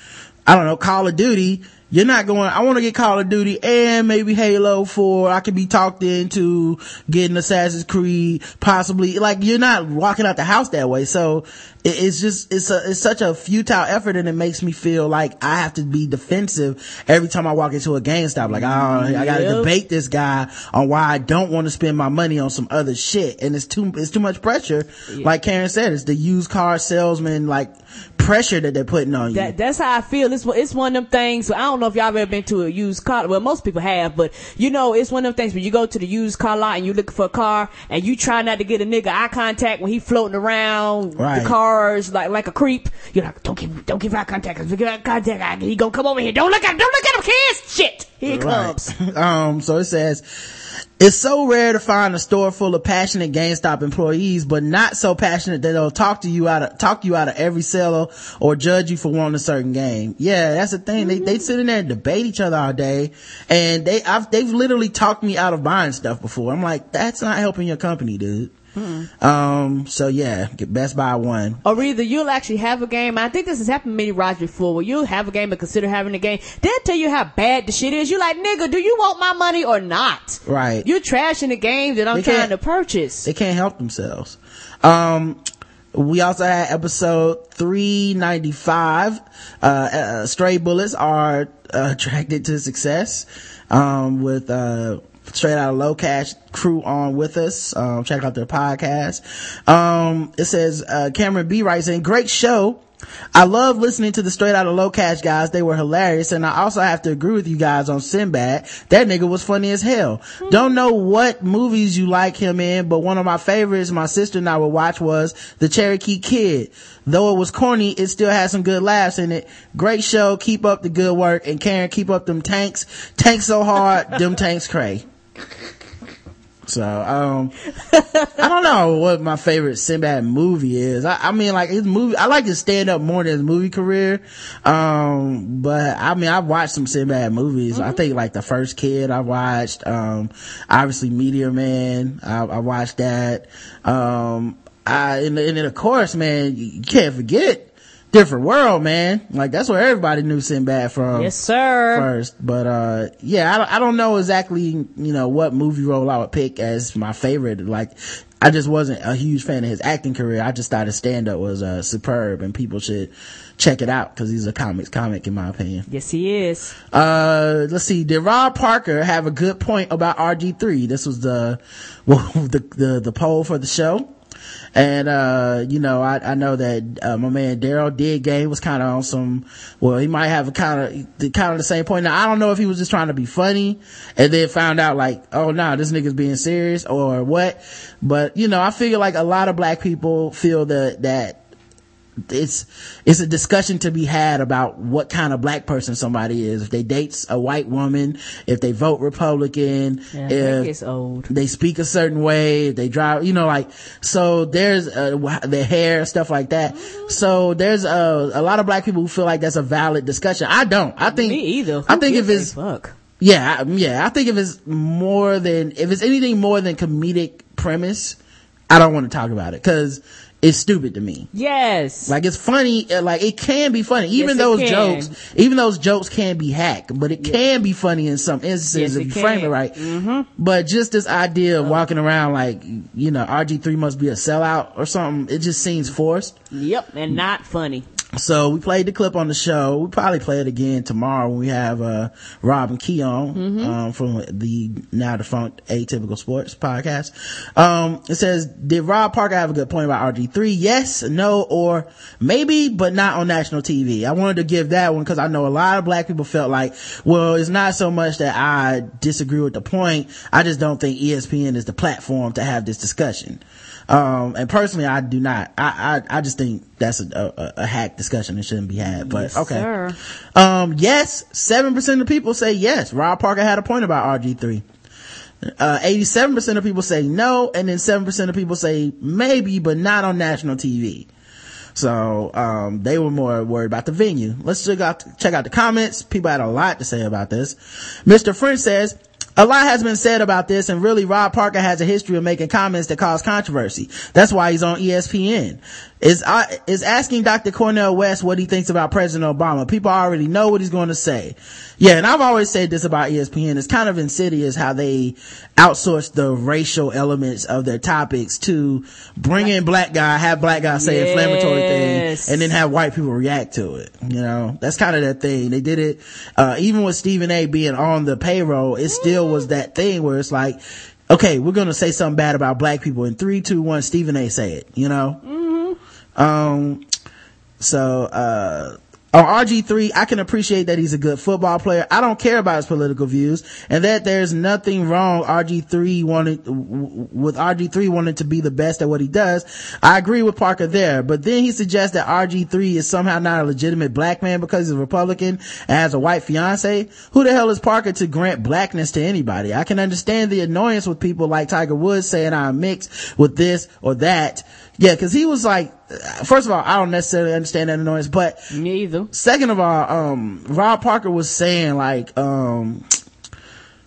I don't know, Call of Duty. You're not going, I want to get Call of Duty and maybe Halo 4. I could be talked into getting Assassin's Creed, possibly. Like, you're not walking out the house that way. So, it's just, it's a, it's such a futile effort and it makes me feel like I have to be defensive every time I walk into a GameStop. Like, oh, I gotta Yep. debate this guy on why I don't want to spend my money on some other shit. And it's too, it's too much pressure. Like Karen said, it's the used car salesman, like, pressure that they're putting on you. That, that's how I feel. It's, one- it's one of them things. I don't know if y'all ever been to a used car. Well, most people have, but you know, it's one of them things when you go to the used car lot and you looking for a car and you try not to get a nigga eye contact when he floating around Right. the like like a creep. You're like, don't give don't give eye contact. you give eye contact, I- he gonna come over here. Don't look at him. Don't look at him, kids. Shit, here he comes. Right. um, so it says, it's so rare to find a store full of passionate GameStop employees, but not so passionate that they'll talk to you out of, talk you out of every seller or judge you for wanting a certain game. Yeah, that's the thing. They, they sit in there and debate each other all day. And they, I've, they've literally talked me out of buying stuff before. I'm like, that's not helping your company, dude. Um, so yeah, get Best Buy one. Or either you'll actually have a game. I think this has happened to me, Roger, before, where you'll have a game and consider having a game. They'll tell you how bad the shit is. You're like, nigga, do you want my money or not? Right. You're trashing the game that I'm trying to purchase. They can't help themselves. Um, we also had episode 395. Uh, uh, stray bullets are uh, attracted to success. Um, with, uh, straight out of low cash crew on with us. Um, check out their podcast. Um, it says, uh, Cameron B writes in, great show. I love listening to the straight out of low cash guys. They were hilarious. And I also have to agree with you guys on Sinbad. That nigga was funny as hell. Don't know what movies you like him in, but one of my favorites my sister and I would watch was The Cherokee Kid. Though it was corny, it still had some good laughs in it. Great show. Keep up the good work. And Karen, keep up them tanks. Tanks so hard, them tanks cray. So, um, I don't know what my favorite Sinbad movie is. I, I mean, like his movie, I like his stand up more than his movie career. Um, but I mean, I've watched some Sinbad movies. I think like the first kid I watched, um, obviously Meteor Man. I, I watched that. Um, I, and, and then of course, man, you can't forget different world, man. Like that's where everybody knew Sinbad from yes, sir. first. But, uh, yeah, I don't, I don't know exactly, you know, what movie role I would pick as my favorite. Like, I just wasn't a huge fan of his acting career. I just thought his stand up was, uh, superb and people should check it out because he's a comics comic in my opinion. Yes, he is. Uh, let's see. Did Rob Parker have a good point about RG3? This was the, well, the, the, the poll for the show. And, uh, you know, I, I know that, uh, my man Daryl did game was kind of on some, well, he might have a kind of, kind of the same point. Now, I don't know if he was just trying to be funny and then found out like, oh, no, this nigga's being serious or what. But, you know, I figure like a lot of black people feel that, that, it's it's a discussion to be had about what kind of black person somebody is. If they dates a white woman, if they vote Republican, Yeah, if it's old. they speak a certain way, if they drive, you know, like, so there's, uh, their hair, stuff like that. So there's a, a lot of black people who feel like that's a valid discussion. I don't. I think, Me either. I think if it's, fuck. yeah, I- yeah, I think if it's more than, if it's anything more than comedic premise, I don't want to talk about it because it's stupid to me. Yes. Like it's funny, uh, like it can be funny. Even Yes, those jokes, even those jokes can be hacked, but it can be funny in some instances Yes, if you frame it right. Mm-hmm. But just this idea of walking around like, you know, RG3 must be a sellout or something, it just seems forced. yep, and not funny. So we played the clip on the show. We probably play it again tomorrow when we have, uh, Rob and Key on, Mm-hmm. um, from the now defunct Atypical Sports podcast. Um, it says, did Rob Parker have a good point about RG3? Yes, no, or maybe, but not on national TV. I wanted to give that one because I know a lot of black people felt like, well, it's not so much that I disagree with the point. I just don't think ESPN is the platform to have this discussion. Um, and personally, I do not. I, I, I just think that's a, a, a hack discussion that shouldn't be had, but Yes, okay. sir. Um, yes, 7% of people say yes. Rob Parker had a point about RG3. Uh, 87% of people say no, and then 7% of people say maybe, but not on national TV. So, um, they were more worried about the venue. Let's check out, check out the comments. People had a lot to say about this. Mr. French says, a lot has been said about this and really Rob Parker has a history of making comments that cause controversy. That's why he's on ESPN. Is uh, is asking Dr. Cornel West what he thinks about President Obama. People already know what he's going to say. Yeah, and I've always said this about ESPN. It's kind of insidious how they outsource the racial elements of their topics to bring in black guy, have black guy say Yes. inflammatory things, and then have white people react to it. You know, that's kind of that thing. They did it, uh, even with Stephen A being on the payroll, it still was that thing where it's like, okay, we're gonna say something bad about black people in three, two, one, Stephen A say it, you know? Um, so, uh, on RG3, I can appreciate that he's a good football player. I don't care about his political views and that there's nothing wrong RG3 wanted, with RG3 wanting to be the best at what he does. I agree with Parker there, but then he suggests that RG3 is somehow not a legitimate black man because he's a Republican and has a white fiance. Who the hell is Parker to grant blackness to anybody? I can understand the annoyance with people like Tiger Woods saying I'm mixed with this or that. Yeah, cause he was like, first of all, I don't necessarily understand that annoyance, but Me either. second of all, um, Rob Parker was saying like, um,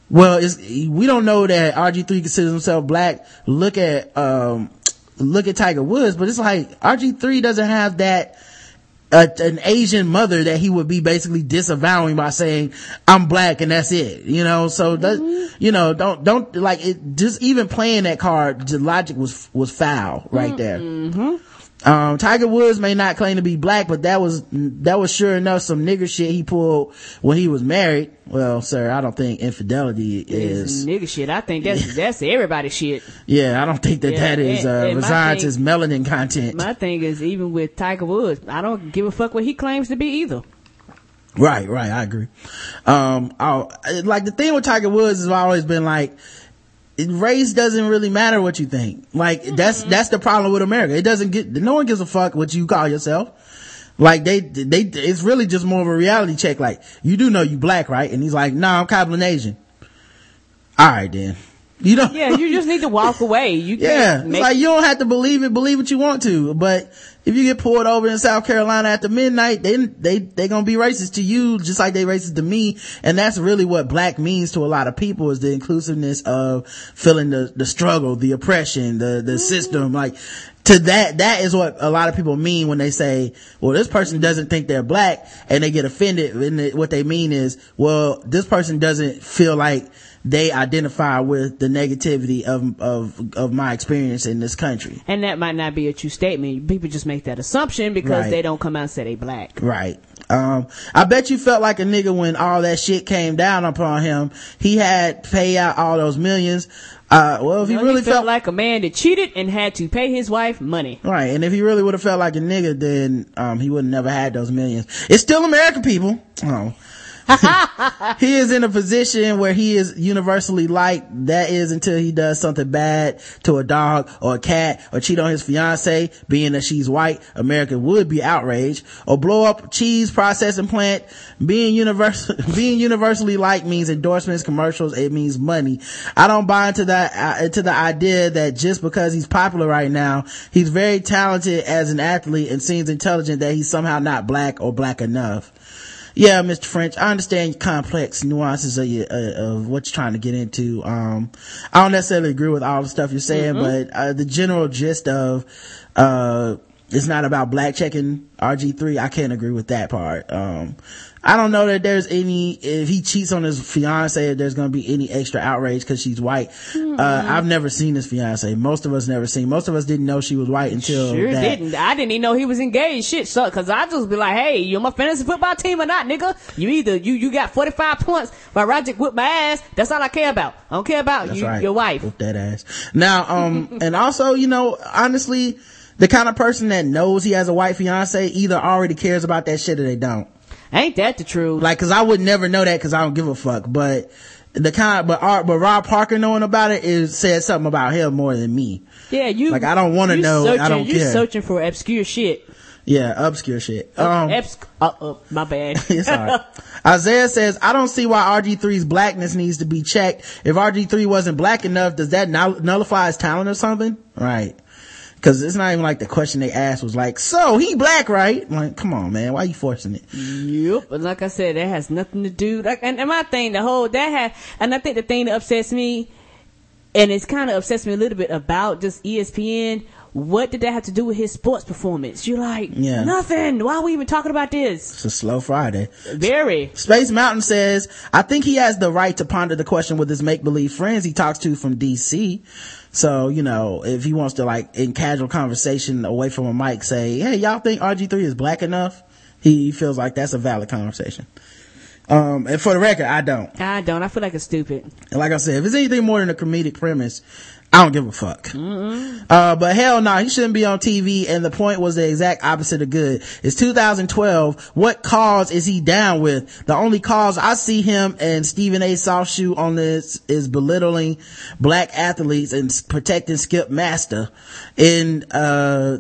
well, it's, we don't know that RG3 considers himself black. Look at, um, look at Tiger Woods, but it's like RG3 doesn't have that, uh, an Asian mother that he would be basically disavowing by saying, I'm black and that's it, you know, so that, you know, don't, don't, like it, just even playing that card, the logic was, was foul right there. Um, Tiger Woods may not claim to be black, but that was, that was sure enough some nigger shit he pulled when he was married. Well, sir, I don't think infidelity is, Nigga shit. I think that's that's everybody shit. yeah, I don't think that Yeah, that is, and- uh, and resides his melanin content. My thing is even with Tiger Woods, I don't give a fuck what he claims to be either. Right, right, I agree. Um, I, like the thing with Tiger Woods has always been like, race doesn't really matter what you think. Like that's, mm-hmm. that's the problem with America. It doesn't get, no one gives a fuck what you call yourself. Like they, they, it's really just more of a reality check. Like, you do know you black, right? And he's like, no, I'm Cablinasian. Alright then. You know? Yeah, you just need to walk away. You Yeah, make like you don't have to believe it, believe what you want to. But if you get pulled over in South Carolina after midnight, they they they gonna be racist to you just like they racist to me. And that's really what black means to a lot of people is the inclusiveness of feeling the the struggle, the oppression, the the mm-hmm. system. Like to that that is what a lot of people mean when they say, well, this person doesn't think they're black, and they get offended. And what they mean is, well, this person doesn't feel like they identify with the negativity of of of my experience in this country. and that might not be a true statement. People just make that assumption because Right. they don't come out and say they black. Right. Um, I bet you felt like a nigga when all that shit came down upon him. He had to pay out all those millions. Uh, well, if he You know, really felt felt like a man that cheated and had to pay his wife money. Right, and if he really would have felt like a nigga, then um, he would have never had those millions. It's still American people. Oh. he is in a position where he is universally liked. That is until he does something bad to a dog or a cat or cheat on his fiance, being that she's white. America would be outraged or blow up cheese processing plant. Being universal, being universally liked means endorsements, commercials. It means money. I don't buy into that, uh, into the idea that just because he's popular right now, he's very talented as an athlete and seems intelligent that he's somehow not black or black enough. Yeah, Mr. French, I understand your complex nuances of, your, uh, of what you're trying to get into. Um, I don't necessarily agree with all the stuff you're saying, but, uh, the general gist of, uh, it's not about black checking RG3. I can't agree with that part. Um, I don't know that there's any, if he cheats on his fiance, there's going to be any extra outrage because she's white. Uh, I've never seen his fiance. Most of us never seen. Most of us didn't know she was white until Sure that. didn't. I didn't even know he was engaged. Shit, so cause I just be like, hey, you on my fantasy football team or not, nigga? You either you you got forty five points while Roger whipped my ass. That's all I care about. I don't care about That's you, right. your wife. Whoop that ass. Now, um, and also, you know, honestly, the kind of person that knows he has a white fiance either already cares about that shit or they don't. Ain't that the truth? Like, cause I would never know that cause I don't give a fuck, but the kind, but Art, but Rob Parker knowing about it is, said something about him more than me. yeah, you like, I don't wanna you know. I don't you care. searching for obscure shit. Yeah, obscure shit. Um, Ebs- uh, uh, my bad. alright. Isaiah says, I don't see why RG3's blackness needs to be checked. If RG3 wasn't black enough, does that null- nullify his talent or something? Right. Cause it's not even like the question they asked was like, so he black, right? I'm like, come on, man. Why you forcing it? Yep. But like I said, that has nothing to do. Like, and, and my thing, the whole that had, and I think the thing that upsets me, and it's kind of upsets me a little bit about just ESPN. what did that have to do with his sports performance? You're like, Yeah. nothing. Why are we even talking about this? It's a slow Friday. Very. Space Mountain says, I think he has the right to ponder the question with his make-believe friends he talks to from DC. So, you know, if he wants to like, in casual conversation away from a mic say, hey, y'all think RG3 is black enough? He feels like that's a valid conversation. Um, and for the record, I don't. I don't. I feel like it's stupid. And like I said, if it's anything more than a comedic premise, I don't give a fuck. Uh, but hell no, he shouldn't be on TV. And the point was the exact opposite of good. It's 2012. What cause is he down with? The only cause I see him and Stephen A. Softshoe on this is belittling black athletes and protecting Skip Master. In, uh,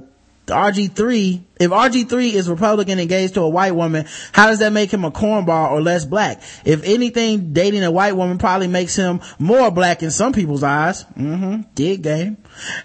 RG3, if RG3 is Republican engaged to a white woman, how does that make him a cornball or less black? If anything, dating a white woman probably makes him more black in some people's eyes. Mm-hmm. Dig game.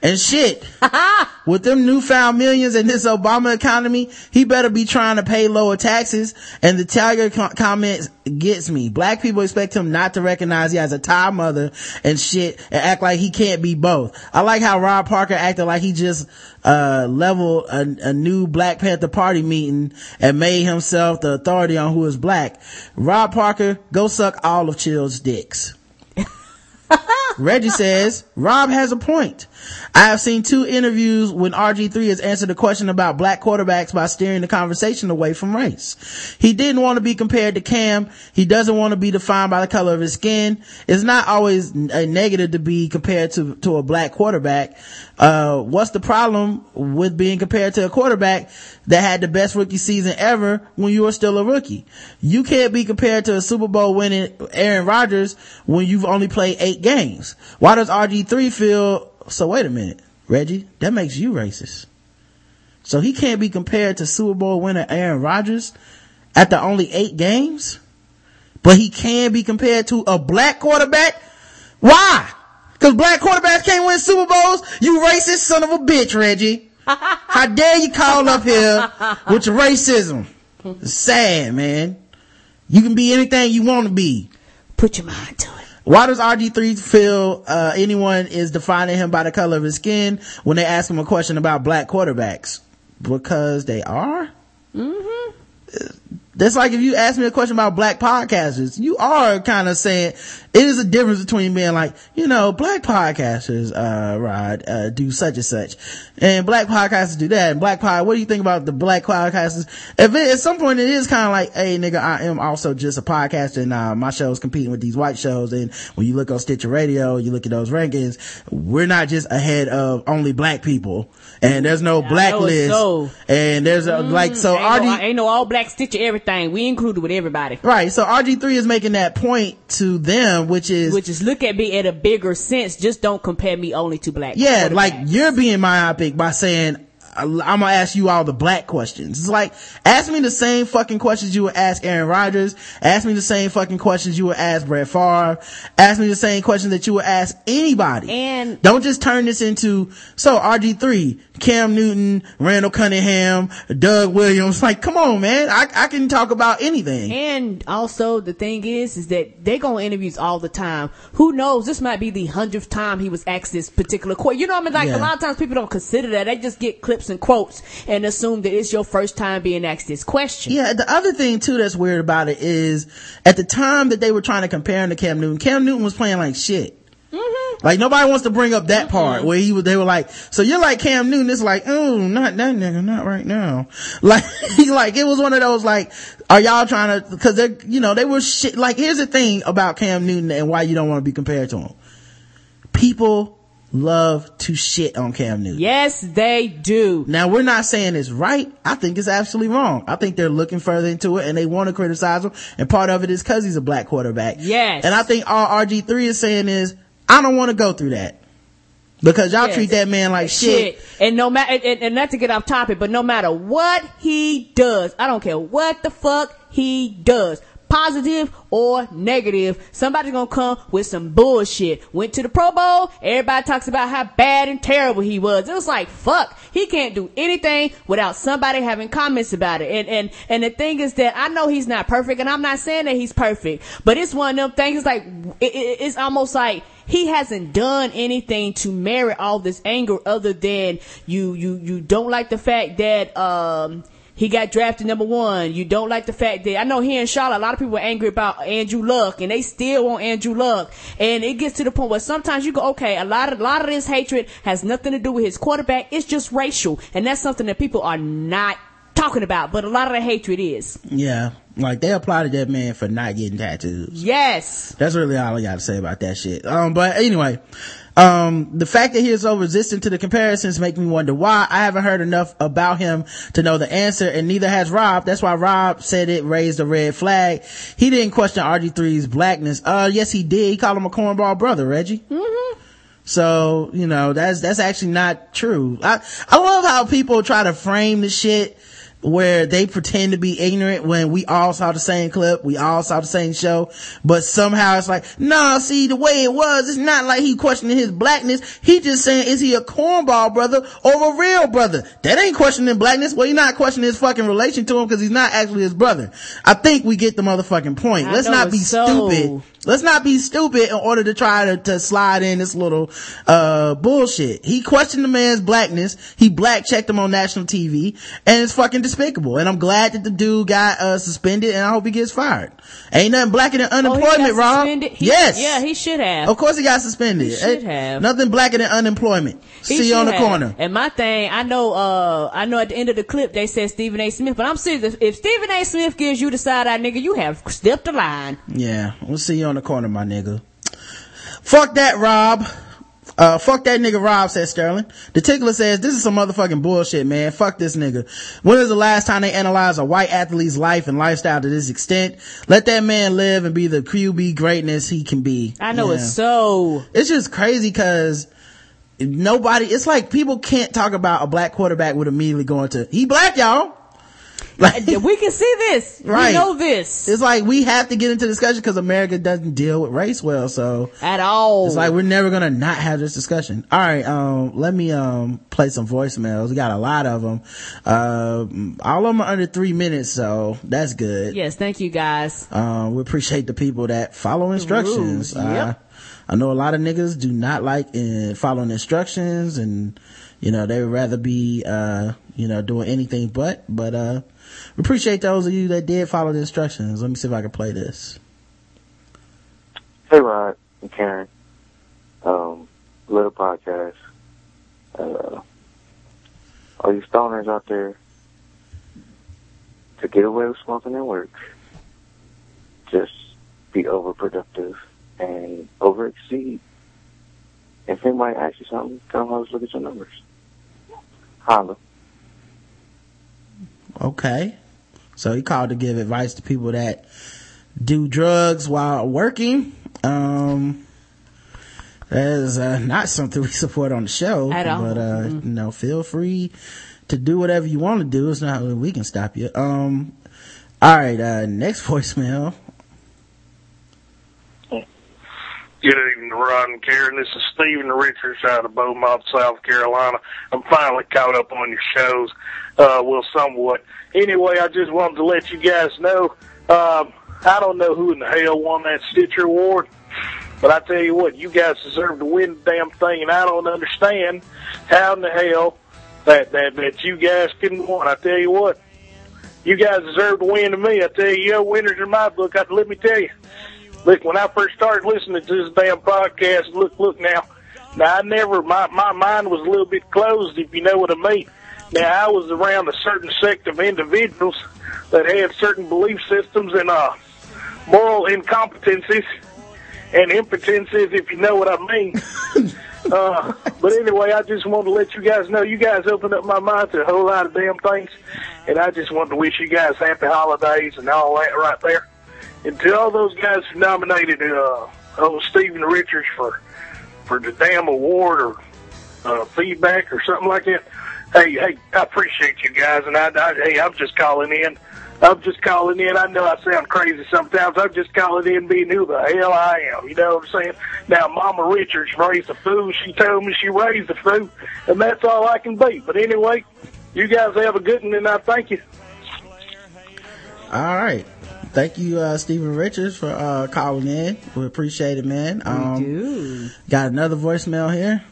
And shit. With them newfound millions in this Obama economy, he better be trying to pay lower taxes. And the Tiger co- comment gets me. Black people expect him not to recognize he has a Thai mother and shit and act like he can't be both. I like how Rob Parker acted like he just, uh, leveled a, a new Black Panther party meeting and made himself the authority on who is black. Rob Parker, go suck all of Chill's dicks. Reggie says, Rob has a point. I have seen two interviews when RG3 has answered a question about black quarterbacks by steering the conversation away from race. He didn't want to be compared to Cam. He doesn't want to be defined by the color of his skin. It's not always a negative to be compared to, to a black quarterback. Uh, what's the problem with being compared to a quarterback that had the best rookie season ever when you were still a rookie? You can't be compared to a Super Bowl winning Aaron Rodgers when you've only played eight games. Why does RG3 feel, so wait a minute, Reggie, that makes you racist. So he can't be compared to Super Bowl winner Aaron Rodgers after only eight games? But he can be compared to a black quarterback? Why? Cause black quarterbacks can't win Super Bowls? You racist son of a bitch, Reggie. How dare you call up here with your racism? It's sad, man. You can be anything you want to be. Put your mind to it. Why does RG3 feel uh, anyone is defining him by the color of his skin when they ask him a question about black quarterbacks? Because they are? Mm-hmm. That's like if you ask me a question about black podcasters, you are kind of saying it is a difference between being like, you know, black podcasters, uh, Rod, uh, do such and such. And black podcasters do that. And black pod, what do you think about the black podcasters? If it, at some point it is kind of like, hey nigga, I am also just a podcaster and, uh, my show's competing with these white shows. And when you look on Stitcher Radio, you look at those rankings, we're not just ahead of only black people. And there's no know blacklist. so. And there's a, mm-hmm. like, so ain't, no, RG, ain't no all black stitcher everything. We included with everybody. Right. So RG3 is making that point to them, which is, Which is look at me at a bigger sense. Just don't compare me only to black. yeah, like you're being myopic by saying, I'm gonna ask you all the black questions. It's like, ask me the same fucking questions you would ask Aaron Rodgers. Ask me the same fucking questions you would ask Brett Favre. Ask me the same questions that you would ask anybody. And- don't just turn this into, so RG3, Cam Newton, Randall Cunningham, Doug Williams. Like, come on, man. I, I can talk about anything. And also the thing is, is that they go on interviews all the time. Who knows? This might be the hundredth time he was asked this particular question. You know what I mean? Like Yeah. a lot of times people don't consider that. They just get clips and quotes and assume that it's your first time being asked this question. Yeah, the other thing too that's weird about it is at the time that they were trying to compare him to Cam Newton, Cam Newton was playing like shit. Mm-hmm. Like nobody wants to bring up that mm-hmm. part where he was, they were like, so you're like Cam Newton. It's like, oh, not that nigga, not right now. Like, like it was one of those like, are y'all trying to, cause they're, you know, they were shit. Like here's the thing about Cam Newton and why you don't want to be compared to him. People love to shit on Cam Newton. Yes, they do. Now we're not saying it's right. I think it's absolutely wrong. I think they're looking further into it and they want to criticize him. And part of it is cause he's a black quarterback. Yes. And I think all RG3 is saying is, I don't want to go through that. Because y'all Yes. treat that man like shit. And no matter, and, and not to get off topic, but no matter what he does, I don't care what the fuck he does. Positive or negative, somebody's gonna come with some bullshit. Went to the Pro Bowl, everybody talks about how bad and terrible he was. It was like, fuck, he can't do anything without somebody having comments about it. And, and, and the thing is that I know he's not perfect, and I'm not saying that he's perfect, but it's one of them things, like, it, it, it's almost like, he hasn't done anything to merit all this anger other than you, you, you don't like the fact that, um, he got drafted number one. You don't like the fact that I know here in Charlotte, a lot of people are angry about Andrew Luck, and they still want Andrew Luck. And it gets to the point where sometimes you go, okay, a lot of a lot of this hatred has nothing to do with his quarterback. It's just racial, and that's something that people are not talking about. But a lot of the hatred is. Yeah, like they applauded that man for not getting tattoos. Yes, that's really all I got to say about that shit. Um, but anyway. Um, the fact that he is so resistant to the comparisons make me wonder why. I haven't heard enough about him to know the answer, and neither has Rob. That's why Rob said it raised a red flag. He didn't question RG3's blackness. Uh, yes, he did. He called him a cornball brother, Reggie. Mm-hmm. So, you know, that's, that's actually not true. I, I love how people try to frame the shit where they pretend to be ignorant when we all saw the same clip, we all saw the same show, but somehow it's like, nah, see, the way it was, it's not like he questioning his blackness. He just saying, is he a cornball brother or a real brother? That ain't questioning blackness. Well, you're not questioning his fucking relation to him because he's not actually his brother. I think we get the motherfucking point. I Let's know not be so. stupid. Let's not be stupid in order to try to, to slide in this little, uh, bullshit. He questioned the man's blackness. He black checked him on national TV and it's fucking despicable. And I'm glad that the dude got, uh, suspended and I hope he gets fired. Ain't nothing blacker than Oh, unemployment, Rob. He- yes. yeah, he should have. Of course he got suspended. He should have. Nothing blacker than unemployment. He See you on the have. corner. And my thing, I know, uh, I know at the end of the clip they said Stephen A. Smith, but I'm serious. If- If Stephen A. Smith gives you the side eye, nigga, you have stepped the line. Yeah, we'll see you on the corner, my nigga. Fuck that, Rob. Uh, fuck that nigga Rob, says Sterling. The tickler says, this is some motherfucking bullshit, man. Fuck this nigga. When is the last time they analyzed a white athlete's life and lifestyle to this extent? Let that man live and be the QB greatness he can be. I know Yeah. it's so. It's just crazy cause nobody, it's like people can't talk about a black quarterback with immediately going to, he black y'all. Like, We can see this. Right. We know this it's like we have to get into discussion because America doesn't deal with race well, so. at all. It's like we're never gonna not have this discussion. All right, um, let me um play some voicemails. We got a lot of them. Uh, all of them are under three minutes, so that's good. yes, thank you guys. Um, we appreciate the people that follow instructions. rules, yep. Uh, I know a lot of niggas do not like uh, following instructions, and you know they would rather be uh you know doing anything but. But uh, appreciate those of you that did follow the instructions. Let me see if I can play this. Hey Rod and Karen, um, little podcast. Uh, all you stoners out there, to get away with smoking at work, just be overproductive and overexceed. If anybody asks you something, tell them let's look at your numbers. Holla. Okay. So he called to give advice to people that do drugs while working. Um, that is uh, not something we support on the show. At all. But, uh, you know, feel free to do whatever you want to do. It's not we can stop you. Um, all right, uh, next voicemail. Good evening, Rod and Karen. This is Stephen Richards out of Beaumont, South Carolina. I'm finally caught up on your shows, uh, well, somewhat. Anyway, I just wanted to let you guys know, um, I don't know who in the hell won that Stitcher Award, but I tell you what, you guys deserve to win the damn thing, and I don't understand how in the hell that, that, that you guys couldn't win. I tell you what, you guys deserve to win to me. I tell you, you're winners in my book. I, let me tell you. Look, when I first started listening to this damn podcast, look, look now. Now I never, my, my mind was a little bit closed, if you know what I mean. Now I was around a certain sect of individuals that had certain belief systems and, uh, moral incompetencies and impotencies, if you know what I mean. uh, but anyway, I just wanted to let you guys know, you guys opened up my mind to a whole lot of damn things. And I just wanted to wish you guys happy holidays and all that right there. And to all those guys who nominated uh, oh, Stephen Richards for for the damn award or uh, feedback or something like that. Hey, hey, I appreciate you guys, and I, I hey, I'm just calling in. I'm just calling in. I know I sound crazy sometimes. I'm just calling in, being who the hell I am. You know what I'm saying? Now, Mama Richards raised a fool. She told me she raised a fool, and that's all I can be. But anyway, you guys have a good one, and I thank you. All right. Thank you, uh, Stephen Richards for, uh, calling in. We appreciate it, man. Um, we do. got another voicemail here.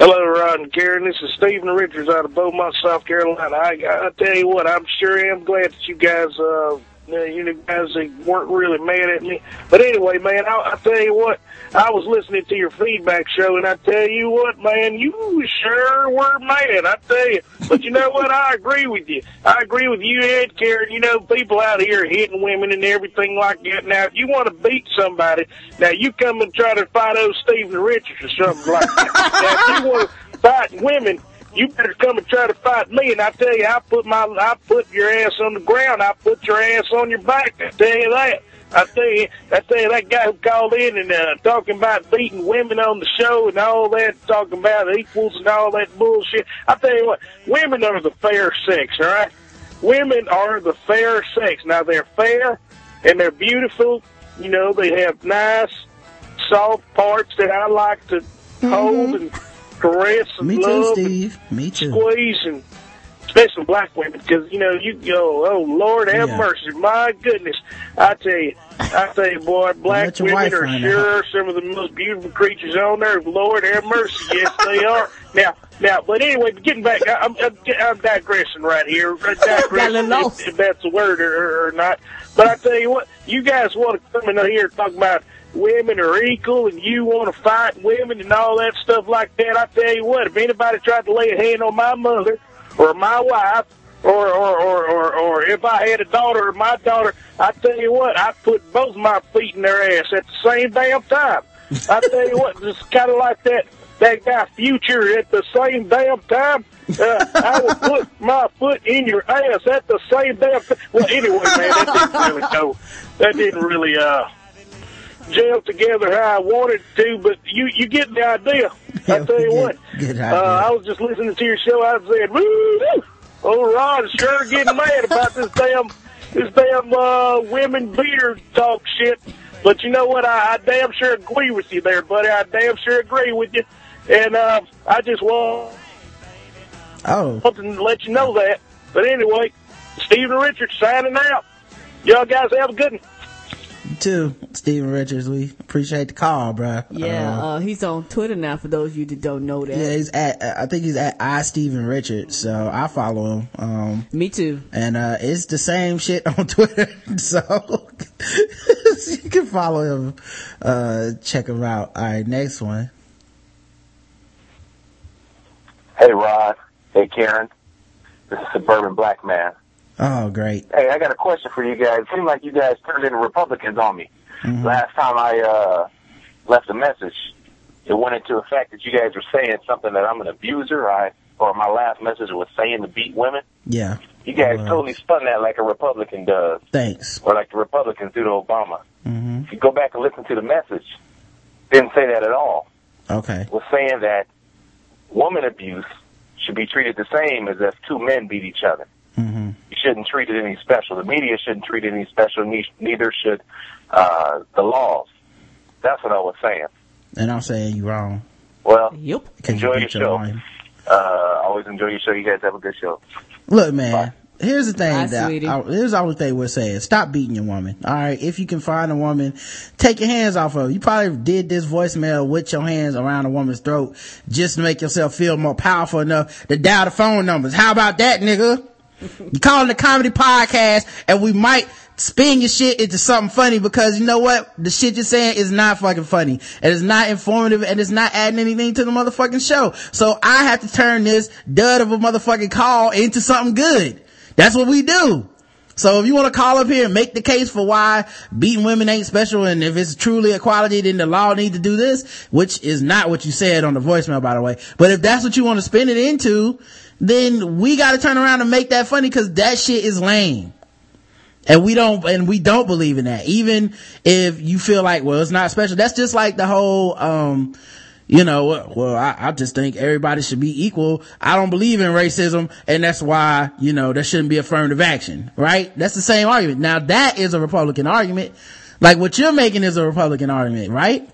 Hello, Rod and Karen. This is Stephen Richards out of Beaumont, South Carolina. I, I tell you what, I'm sure I am glad that you guys, uh, you know, guys they weren't really mad at me. But anyway, man, I, I tell you what, I was listening to your feedback show, and I tell you what, man, you sure were mad. I tell you. But you know what? I agree with you. I agree with you, Ed, Karen. You know, people out here hitting women and everything like that. Now, if you want to beat somebody, now you come and try to fight old Stephen Richards or something like that. now, if you want to fight women, you better come and try to fight me. And I tell you, I put my, I put your ass on the ground. I put your ass on your back. I tell you that. I tell you, I tell you, that guy who called in and uh, talking about beating women on the show and all that, talking about equals and all that bullshit. I tell you what, women are the fair sex, all right? Women are the fair sex. Now they're fair and they're beautiful. You know, they have nice, soft parts that I like to hold and caress and Me too, Steve. Me too. squeeze and especially black women because you know you go oh lord have Yeah. mercy. My goodness. I tell you i tell you boy black women are sure some of the most beautiful creatures on earth. Lord have mercy. Yes they are. Now now but anyway getting back I, I'm, I'm i'm digressing right here. I'm digressing if, if that's a word or, or not. But i tell you what you guys want to come in here and talk about women are equal and you want to fight women and all that stuff like that. I tell you what, if anybody tried to lay a hand on my mother or my wife or or, or, or, or if I had a daughter or my daughter, I tell you what, I put both my feet in their ass at the same damn time. I tell you what, just kind of like that that guy Future at the same damn time. Uh, I would put my foot in your ass at the same damn time. Well, anyway, man, that didn't really go. That didn't really uh gel together how I wanted to, but you you get the idea. I tell you good- what, good uh. I was just listening to your show. I said, woo, woo. oh Rod is sure getting mad about this damn this damn uh, women beater talk shit. But you know what? I, I damn sure agree with you there, buddy. I damn sure agree with you. And uh, I just want Oh, something to let you know that. But anyway, Stephen Richards signing out. Y'all guys have a good one. You too, Stephen Richards. We appreciate the call, bro. Yeah, Uh, uh, he's on Twitter now for those of you that don't know that. yeah, he's at, I think he's at I Stephen Richards, so I follow him. Um, Me too. and, uh, it's the same shit on Twitter, so you can follow him, uh, check him out. Alright, next one. Hey, Rod. Hey, Karen. This is Suburban Black Man. Oh, great. Hey, I got a question for you guys. It seemed like you guys turned into Republicans on me. Last time I uh, left a message, it went into effect that you guys were saying something that I'm an abuser. I or my last message was saying to beat women. Yeah. You guys totally spun that like a Republican does, Thanks. or like the Republicans do to Obama. hmm If you go back and listen to the message, didn't say that at all. Okay. was saying that woman abuse should be treated the same as if two men beat each other. Hmm You shouldn't treat it any special. The media shouldn't treat it any special. Neither should uh, the laws. That's what I was saying. And I'm saying you're wrong. Well, Yep. 'cause you Enjoy beat your your show. wife. uh, always enjoy your show. You guys have a good show. Look, man. Here's the thing Bye, that sweetie. I, here's the thing we're saying. Stop beating your woman. All right. If you can find a woman, take your hands off of her. You probably did this voicemail with your hands around a woman's throat just to make yourself feel more powerful enough to dial the phone numbers. How about that, nigga? You calling the comedy podcast and we might spin your shit into something funny because you know what? The shit you're saying is not fucking funny. And it's not informative and it's not adding anything to the motherfucking show. So I have to turn this dud of a motherfucking call into something good. That's what we do. So if you want to call up here and make the case for why beating women ain't special and if it's truly equality, then the law need to do this, which is not what you said on the voicemail, by the way. But if that's what you want to spin it into, then we got to turn around and make that funny because that shit is lame. And we don't, and we don't believe in that. Even if you feel like, well, it's not special. That's just like the whole, um, you know, well, I, I just think everybody should be equal. I don't believe in racism and that's why, you know, there shouldn't be affirmative action, right? That's the same argument. Now that is a Republican argument. Like what you're making is a Republican argument, right?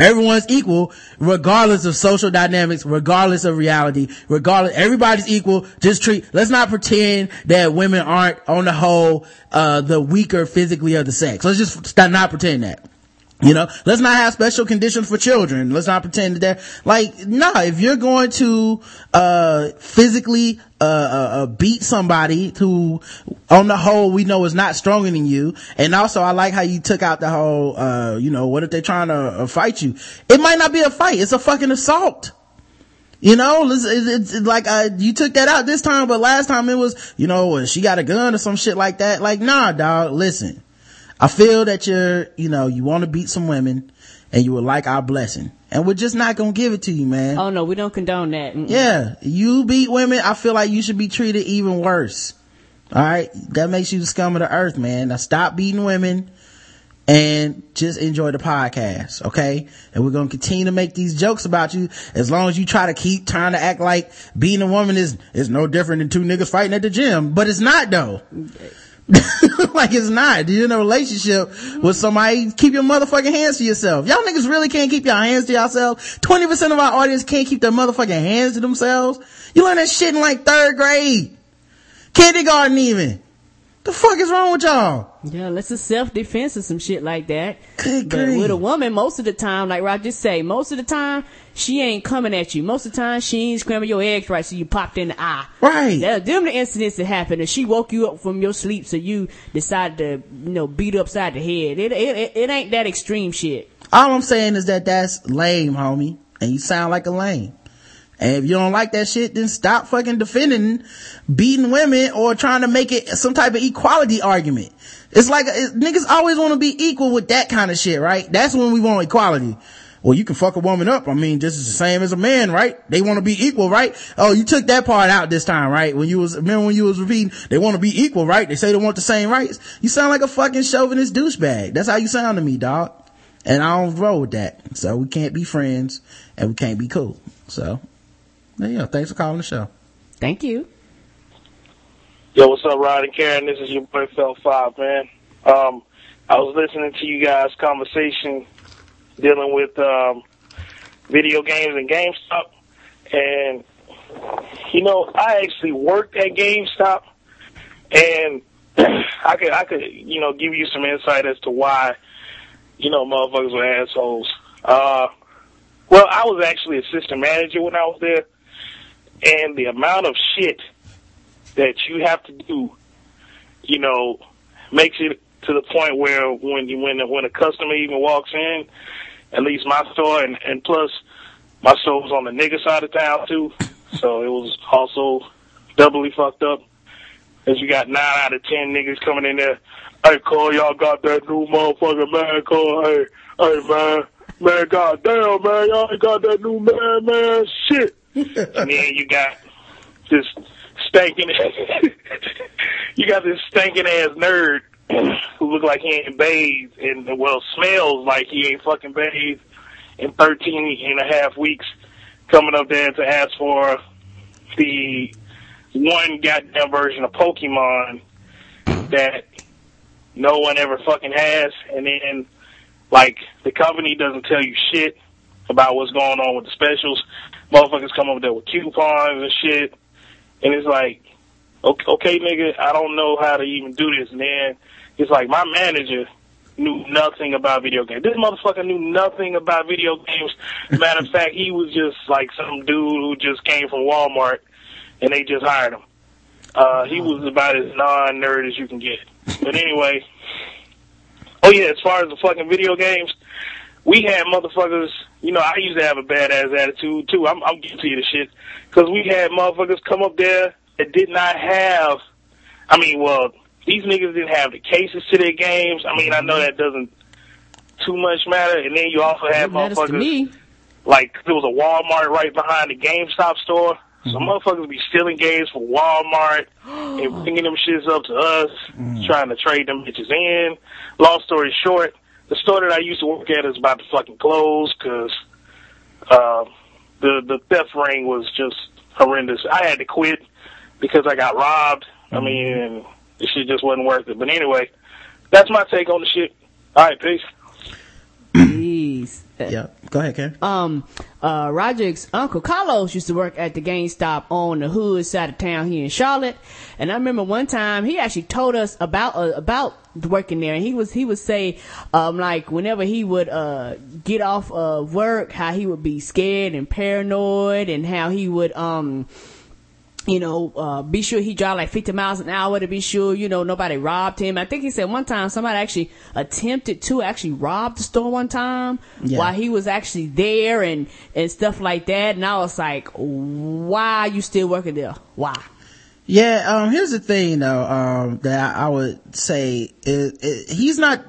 Everyone's equal, regardless of social dynamics, regardless of reality, regardless, everybody's equal. Just treat, let's not pretend that women aren't on the whole, uh, the weaker physically of the sex. Let's just not pretend that. You know, let's not have special conditions for children. Let's not pretend that like, nah, if you're going to, uh, physically, uh, uh, uh, beat somebody who, on the whole, we know is not stronger than you. And also, I like how you took out the whole, uh, you know, what if they're trying to uh, fight you? It might not be a fight. It's a fucking assault. You know, it's, it's, it's like, uh, you took that out this time, but last time it was, you know, she got a gun or some shit like that. Like, nah, dog, listen I feel that you're, you know, you want to beat some women and you would like our blessing. And we're just not gonna give it to you, man. Oh no, we don't condone that. Mm-mm. Yeah. You beat women, I feel like you should be treated even worse. Alright? That makes you the scum of the earth, man. Now stop beating women and just enjoy the podcast, okay? And we're gonna continue to make these jokes about you as long as you try to keep trying to act like being a woman is, is no different than two niggas fighting at the gym. But it's not though. Mm, like it's not. You're in a relationship with somebody. Keep your motherfucking hands to yourself. Y'all niggas really can't keep your hands to yourself. 20% of our audience can't keep their motherfucking hands to themselves. You learn that shit in like third grade. Kindergarten even. The fuck is wrong with y'all? Yeah, unless it's self-defense or some shit like that. Good but grief. with a woman, most of the time, like Roger say, most of the time, she ain't coming at you. Most of the time, she ain't scrambling your eggs right so you popped in the eye. Right. That, them the incidents that happened and she woke you up from your sleep so you decided to, you know, beat upside the head. It, it, it, it ain't that extreme shit. All I'm saying is that that's lame, homie. And you sound like a lame. And if you don't like that shit, then stop fucking defending beating women or trying to make it some type of equality argument. It's like, it, niggas always want to be equal with that kind of shit, right? That's when we want equality. Well, you can fuck a woman up. I mean, just the same as a man, right? They want to be equal, right? Oh, you took that part out this time, right? When you was, remember when you was repeating, they want to be equal, right? They say they want the same rights. You sound like a fucking chauvinist douchebag. That's how you sound to me, dog. And I don't roll with that. So we can't be friends and we can't be cool. So, go. Thanks for calling the show. Thank you. Yo, what's up, Rod and Karen? This is your boy Fell Five, man. Um, I was listening to you guys' conversation dealing with um, video games and GameStop, and you know, I actually worked at GameStop, and I could, I could, you know, give you some insight as to why, you know, motherfuckers were assholes. Uh, well, I was actually assistant manager when I was there, and the amount of shit that you have to do, you know, makes it to the point where when you when when a customer even walks in, at least my store, and and plus my store was on the nigga side of town too, so it was also doubly fucked up. Cause you got nine out of ten niggas coming in there. Hey, Cole, y'all got that new motherfucker, man. Cole, hey, hey, man, man, goddamn, man, y'all ain't got that new man, man, shit. and then you got this stinking, you got this stinking ass nerd who look like he ain't bathed and well smells like he ain't fucking bathed in 13 and a half weeks coming up there to ask for the one goddamn version of Pokemon that no one ever fucking has. And then like the company doesn't tell you shit about what's going on with the specials. Motherfuckers come over there with coupons and shit and it's like okay, okay nigga, I don't know how to even do this and then it's like my manager knew nothing about video games. This motherfucker knew nothing about video games. Matter of fact, he was just like some dude who just came from Walmart and they just hired him. Uh, he was about as non-nerd as you can get. But anyway, oh yeah, as far as the fucking video games, we had motherfuckers, you know, I used to have a badass attitude too. I'm, I'm guilty of the shit. Cause we had motherfuckers come up there that did not have, I mean, well, these niggas didn't have the cases to their games. I mean, I know mm-hmm. that doesn't too much matter. And then you also had to motherfuckers me. like there was a Walmart right behind the GameStop store. So mm-hmm. motherfuckers be stealing games from Walmart and bringing them shits up to us, mm. trying to trade them bitches in. Long story short, the store that I used to work at is about to fucking close because uh, the the theft ring was just horrendous. I had to quit because I got robbed. I mean, and the shit just wasn't worth it. But anyway, that's my take on the shit. All right, peace. Yeah. Go ahead, Karen. Um, uh, Roderick's uncle Carlos used to work at the GameStop on the hood side of town here in Charlotte. And I remember one time he actually told us about, uh, about working there. And he was, he would say, um, like whenever he would, uh, get off of work, how he would be scared and paranoid and how he would, um, you know, uh, be sure he drive like 50 miles an hour to be sure, you know, nobody robbed him. I think he said one time somebody actually attempted to actually rob the store one time Yeah. while he was actually there and, and stuff like that. And I was like, why are you still working there? Why? Yeah, um, here's the thing though, um, that I, I would say is, is he's not,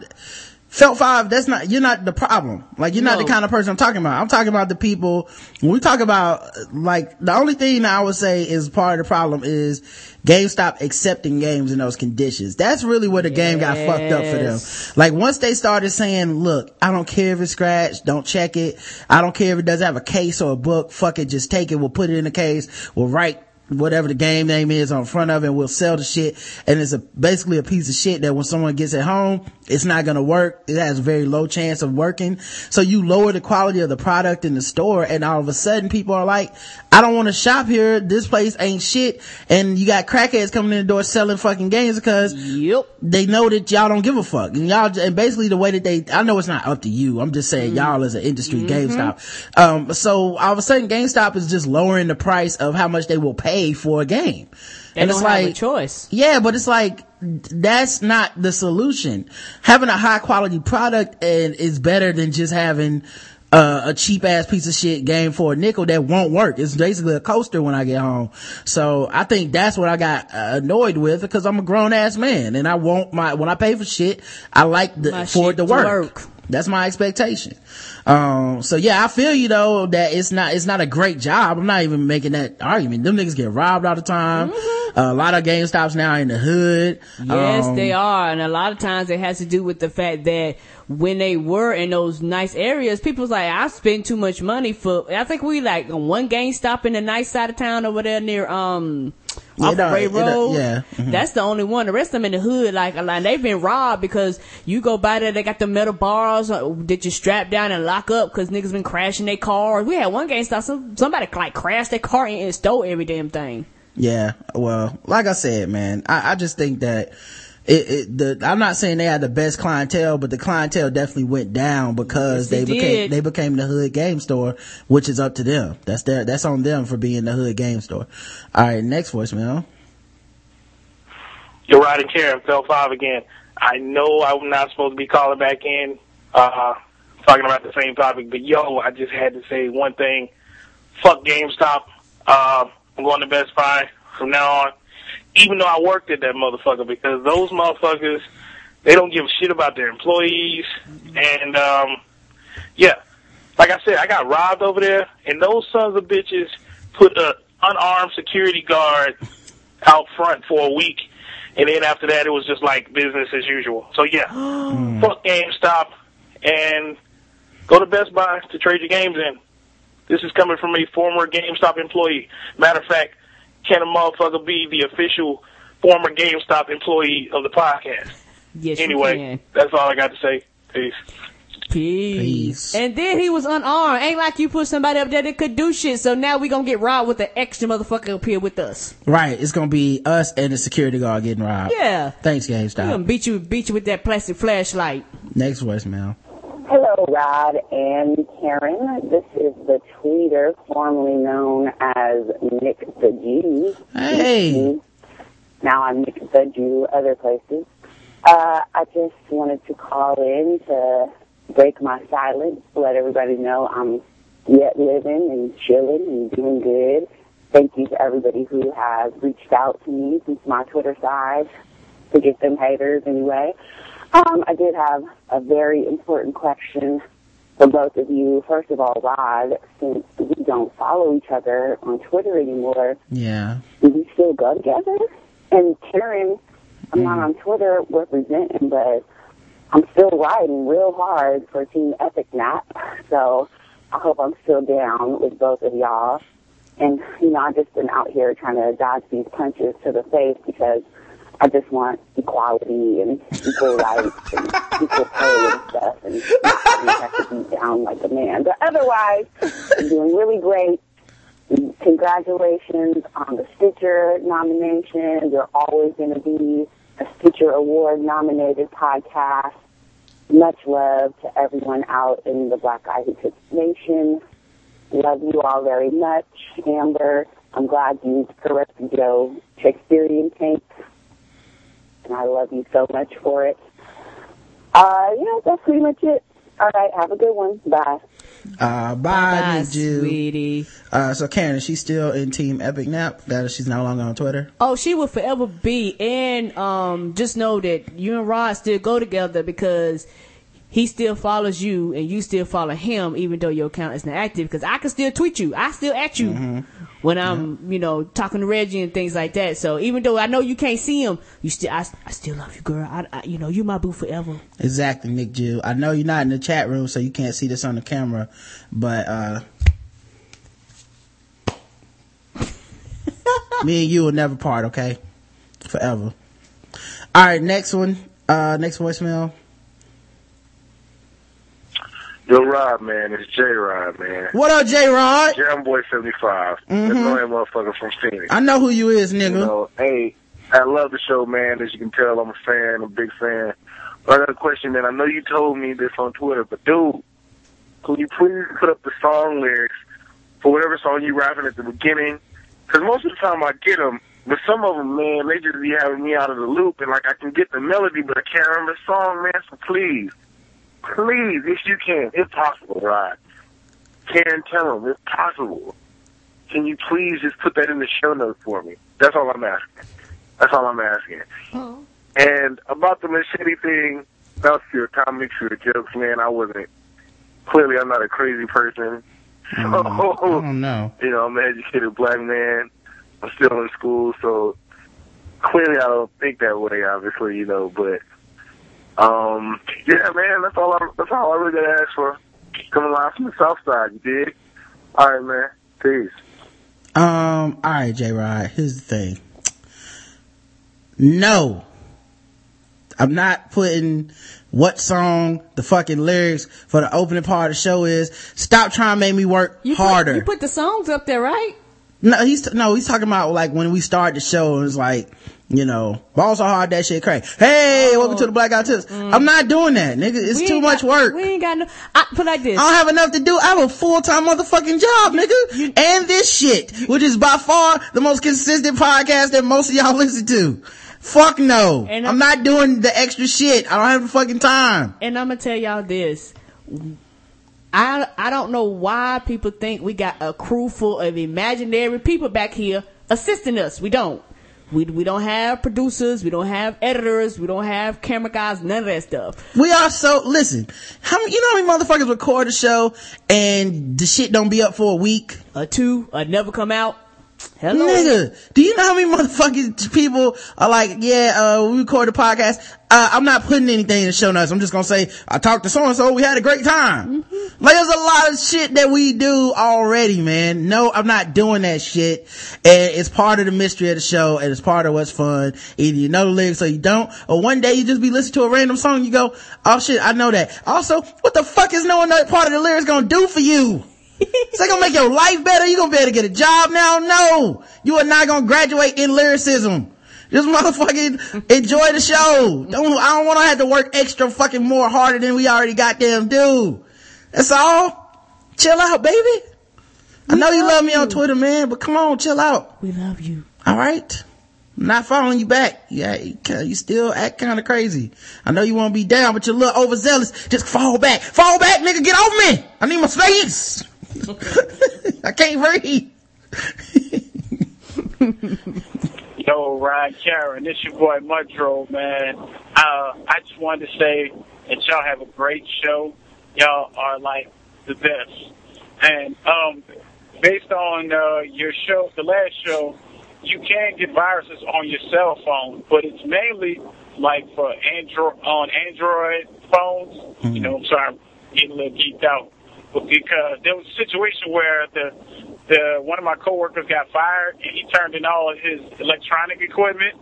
Felt five, that's not, you're not the problem. Like, you're not the kind of person I'm talking about. I'm talking about the people, when we talk about, like, the only thing I would say is part of the problem is GameStop accepting games in those conditions. That's really where the game got fucked up for them. Like, once they started saying, look, I don't care if it's scratched, don't check it. I don't care if it doesn't have a case or a book, fuck it, just take it, we'll put it in a case, we'll write whatever the game name is on front of it, we'll sell the shit, and it's a, basically a piece of shit that when someone gets it home, it's not gonna work. It has a very low chance of working. So you lower the quality of the product in the store, and all of a sudden people are like, I don't wanna shop here, this place ain't shit, and you got crackheads coming in the door selling fucking games because Yep. they know that y'all don't give a fuck. And y'all, and basically the way that they, I know it's not up to you. I'm just saying y'all as an industry, GameStop. Um, so all of a sudden GameStop is just lowering the price of how much they will pay for a game. They and it's like, choice. yeah, but it's like, that's not the solution. Having a high quality product and is better than just having uh, a cheap ass piece of shit game for a nickel that won't work. It's basically a coaster when I get home. So I think that's what I got uh, annoyed with because I'm a grown ass man and I want my, when I pay for shit, I like the, My for it to to work. work. That's my expectation. Um, so yeah, I feel you though that it's not, it's not a great job. I'm not even making that argument. Them niggas get robbed all the time. Uh, a lot of GameStops now in the hood. Yes, Um, they are. And a lot of times it has to do with the fact that when they were in those nice areas, people was like, I spend too much money for, I think we like one GameStop in the nice side of town over there near, um, Yeah, off of Rea Road. yeah. Mhm. That's the only one. The rest of them in the hood, like, a lot, they've been robbed because you go by there, they got the metal bars uh, that you strap down and lock up because niggas been crashing their cars. We had one GameStop, some, somebody like crashed their car in and stole every damn thing. Yeah, well, like I said, man, I, I just think that it, it the I'm not saying they had the best clientele, but the clientele definitely went down because Yes, they became did. they became the hood game store, which is up to them. That's their that's on them for being the hood game store. All right, next voicemail. You're right, and Karen fell five again. I know I'm not supposed to be calling back in, uh, talking about the same topic, but yo, I just had to say one thing. Fuck GameStop. Uh, I'm going to Best Buy from now on, even though I worked at that motherfucker, because those motherfuckers, they don't give a shit about their employees, and, um, yeah. Like I said, I got robbed over there, and those sons of bitches put a unarmed security guard out front for a week, and then after that, it was just like business as usual. So yeah, fuck GameStop, and go to Best Buy to trade your games in. This is coming from a former GameStop employee. Matter of fact, can a motherfucker be the official former GameStop employee of the podcast? Yes, you Anyway, can. that's all I got to say. Peace. Peace. Peace. And then he was unarmed. Ain't like you put somebody up there that could do shit. So now we gonna get robbed with the extra motherfucker up here with us. Right, it's gonna be us and the security guard getting robbed. Yeah. Thanks, GameStop. We gonna beat you, beat you with that plastic flashlight. Next voicemail. Hello, Rod and Karen. This is the tweeter formerly known as Nick the Jew. Hey. Now I'm Nick the Jew other places. Uh, I just wanted to call in to break my silence, let everybody know I'm yet living and chilling and doing good. Thank you to everybody who has reached out to me since my Twitter side. Forget them haters anyway. Um, I did have a very important question for both of you. First of all, Rod, since we don't follow each other on Twitter anymore, Yeah. do we still go together? And Karen, I'm not on Twitter representing, but I'm still riding real hard for Team Epic Nap. So I hope I'm still down with both of y'all. And, you know, I've just been out here trying to dodge these punches to the face because I just want equality and equal rights and equal pay and stuff, and you have to be down like a man. But otherwise, I'm doing really great. Congratulations on the Stitcher nomination. You're always going to be a Stitcher Award nominated podcast. Much love to everyone out in the Black Guy Who Nation. Love you all very much. Amber, I'm glad you corrected Joe Shakespearean tape. And I love you so much for it. Uh, yeah, that's pretty much it. All right, have a good one. Bye. Uh, bye, Bye, Nick sweetie. Uh, so Karen, is she still in Team Epic Nap? That is, she's no longer on Twitter. Oh, she will forever be. And um, just know that you and Rod still go together because he still follows you and you still follow him, even though your account isn't active. Because I can still tweet you. I still at you when I'm, you know, talking to Reggie and things like that. So even though I know you can't see him, you still, I, I still love you, girl. I, I, you know, you my boo forever. Exactly, Nick Jew. I know you're not in the chat room, so you can't see this on the camera, but uh, me and you will never part, okay? Forever. All right, next one. Uh, next voicemail. Yo, Rob, man, it's J Rod, man. What up, J Rod? Jam Boy 75. Mhm. Annoying motherfucker from Phoenix. I know who you is, nigga. You know, hey, I love the show, man. As you can tell, I'm a fan, I'm a big fan. But I got a question, man. I know you told me this on Twitter, but dude, could you please put up the song lyrics for whatever song you rapping at the beginning? Because most of the time I get them, but some of them, man, they just be having me out of the loop, and like I can get the melody, but I can't remember the song, man. So please, please, if you can, if possible, right? Karen, tell them if possible. Can you please just put that in the show notes for me? That's all I'm asking. That's all I'm asking. And about the machete thing, was pure comedy, pure jokes, man. I wasn't. Clearly, I'm not a crazy person. Mm, I don't know. You know, I'm an educated black man. I'm still in school, so clearly I don't think that way, obviously, you know, but um yeah, man, that's all I that's all I really gotta ask for. Coming live from the south side, you dig? All right, man. Peace. Um, all right, J Rod. Here's the thing. No, I'm not putting what song the fucking lyrics for the opening part of the show is. Stop trying to make me work You harder. Put, you put the songs up there, right? no, he's no, he's talking about like when we started the show. It was like, you know, balls are hard that shit crazy. Hey, oh. welcome to the Black Guy Tips. Mm. I'm not doing that, nigga. It's We too much got- work. We ain't got no. I put like this. I don't have enough to do. I have a full-time motherfucking job, nigga. and this shit, which is by far the most consistent podcast that most of y'all listen to. Fuck no. And I'm I'm- not doing the extra shit. I don't have the fucking time. And I'm gonna tell y'all this. I I don't know why people think we got a crew full of imaginary people back here assisting us. We don't. We we don't have producers. We don't have editors. We don't have camera guys. None of that stuff. We are so, listen, how many, you know how many motherfuckers record a show and the shit don't be up for a week? A two, a never come out. Hello. Nigga, do you know how many motherfucking people are like, yeah, uh, we record the podcast. Uh, I'm not putting anything in the show notes. I'm just gonna say, I talked to so and so, we had a great time. Like, there's a lot of shit that we do already, man. No, I'm not doing that shit. And it's part of the mystery of the show, and it's part of what's fun. Either you know the lyrics or you don't, or one day you just be listening to a random song, and you go, oh shit, I know that. Also, what the fuck is knowing that part of the lyrics gonna do for you? Is that gonna make your life better? You gonna be able to get a job now? No! You are not gonna graduate in lyricism. Just motherfucking enjoy the show. Don't, I don't wanna have to work extra fucking more harder than we already goddamn do. That's all. Chill out, baby. I know you love me on Twitter, man, but come on, chill out. We love you. Alright? I'm not following you back. Yeah, you, you still act kinda crazy. I know you wanna be down, but you're a little overzealous. Just fall back. Fall back, nigga, get off me! I need my space! I can't breathe. Yo, Rod Karen, this your boy Mudro, man. Uh, I just wanted to say that y'all have a great show. Y'all are like the best. And um, based on uh, your show, the last show, you can get viruses on your cell phone, but it's mainly like for Android on Android phones. You know, I'm sorry, I'm getting a little geeked out, but because there was a situation where the the one of my coworkers got fired and he turned in all of his electronic equipment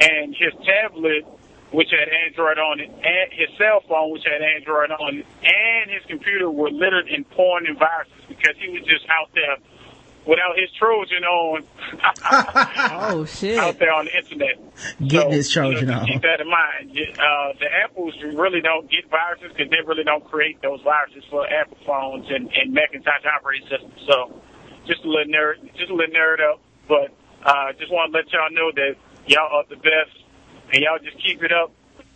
and his tablet, which had Android on it, and his cell phone, which had Android on it, and his computer were littered in porn and viruses because he was just out there without his Trojan on. oh shit! Out there on the internet. Getting his You Trojan know, on. Keep that in mind. Uh, the Apples really don't get viruses because they really don't create those viruses for Apple phones and, and Macintosh operating systems. So, just a little nerd, just a little nerd up. But uh, just want to let y'all know that y'all are the best, and y'all just keep it up,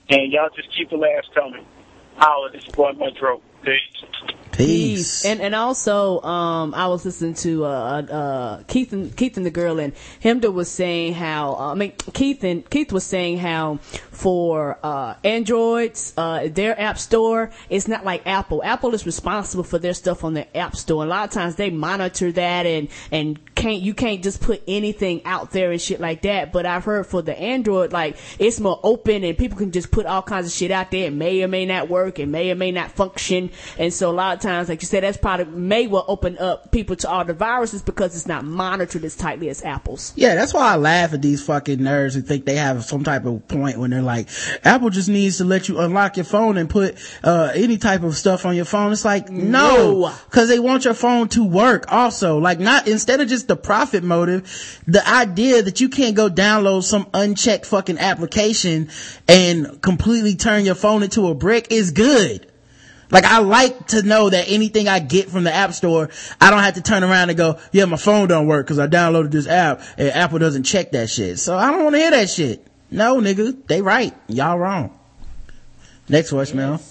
and y'all just keep the laughs coming. Holla, this is boy Metro. Peace. Peace. And and also, um, I was listening to uh, uh, Keith and Keith and the girl, and Chemda was saying how uh, I mean Keith and Keith was saying how for uh, Androids, uh, their app store, it's not like Apple. Apple is responsible for their stuff on their app store. A lot of times they monitor that and and can't you can't just put anything out there and shit like that. But I've heard for the Android, like it's more open and people can just put all kinds of shit out there. It may or may not work. It may or may not function. And so a lot of times, like you said, that's probably may well open up people to all the viruses because it's not monitored as tightly as Apple's. Yeah, that's why I laugh at these fucking nerds who think they have some type of point when they're like, Apple just needs to let you unlock your phone and put, uh, any type of stuff on your phone. It's like, no, No. cause they want your phone to work also. Like not, instead of just the profit motive, the idea that you can't go download some unchecked fucking application and completely turn your phone into a brick is good. Like I like to know that anything I get from the app store, I don't have to turn around and go, yeah, my phone don't work because I downloaded this app and Apple doesn't check that shit. So I don't want to hear that shit. No, nigga, they right. Y'all wrong. Next voicemail.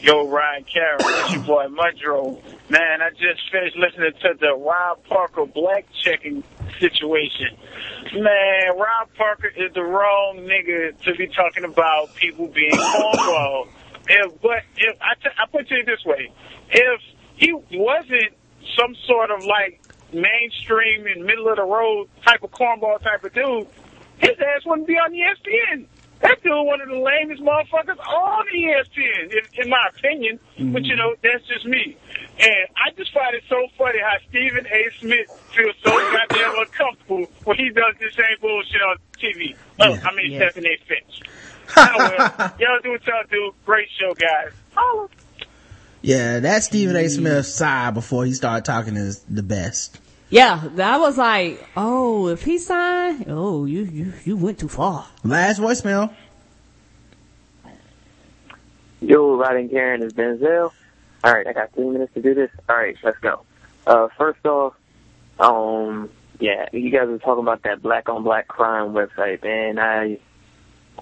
Yo, Ryan Carroll, it's your boy Mudro. Man, I just finished listening to the Rob Parker black checking situation. Man, Rob Parker is the wrong nigga to be talking about people being cornball. If, but if I, t- I put it this way, if he wasn't some sort of like mainstream and middle of the road type of cornball type of dude, his ass wouldn't be on ESPN. That dude one of the lamest motherfuckers on ESPN, in, in my opinion. Mm-hmm. But you know, that's just me. And I just find it so funny how Stephen A. Smith feels so goddamn uncomfortable when he does the same bullshit on TV. Oh, I mean Yes. Stephen A. Finch. oh, well, y'all do what y'all do. Great show, guys. Holla. Yeah, that Stephen A. Mm-hmm. Smith sigh before he started talking is the best. Yeah, I was like, oh, if he signed, oh, you you you went too far. Last voicemail. Yo, Riding Karen is Denzel. All right, I got three minutes to do this. All right, let's go. Uh, first off, um, yeah, you guys were talking about that black on black crime website, and I,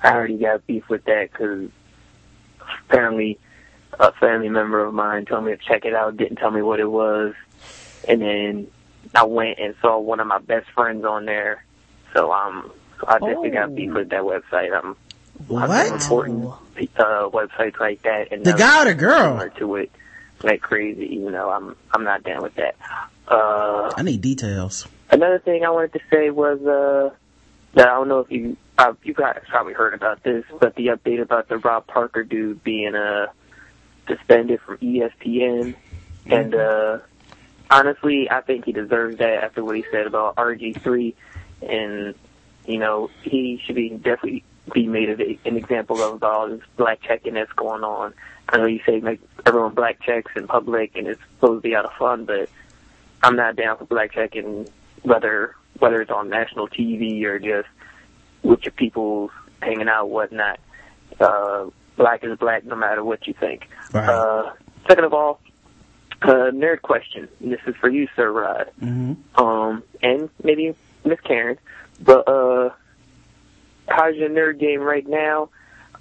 I already got beef with that because apparently a family member of mine told me to check it out, didn't tell me what it was, and then I went and saw one of my best friends on there. So um, so I definitely got beef with that website. I'm I've been What? reporting uh, websites like that and The guy or the girl? to it like crazy. You know, I'm I'm not down with that. Uh, I need details. another thing I wanted to say was uh, that I don't know if you uh, you guys probably heard about this, but the update about the Rob Parker dude being uh suspended from ESPN, and uh, honestly, I think he deserves that after what he said about RG3, and you know he should be definitely be made a- an example of all this black checking that's going on. I know you say make everyone black checks in public and it's supposed to be out of fun, but I'm not down for black checking whether whether it's on national TV or just with your people hanging out whatnot. Uh, black is black no matter what you think. Right. Uh, second of all, uh, nerd question. And this is for you, Sir Rod. hmm Um, and maybe Miss Karen. But uh, how's your nerd game right now?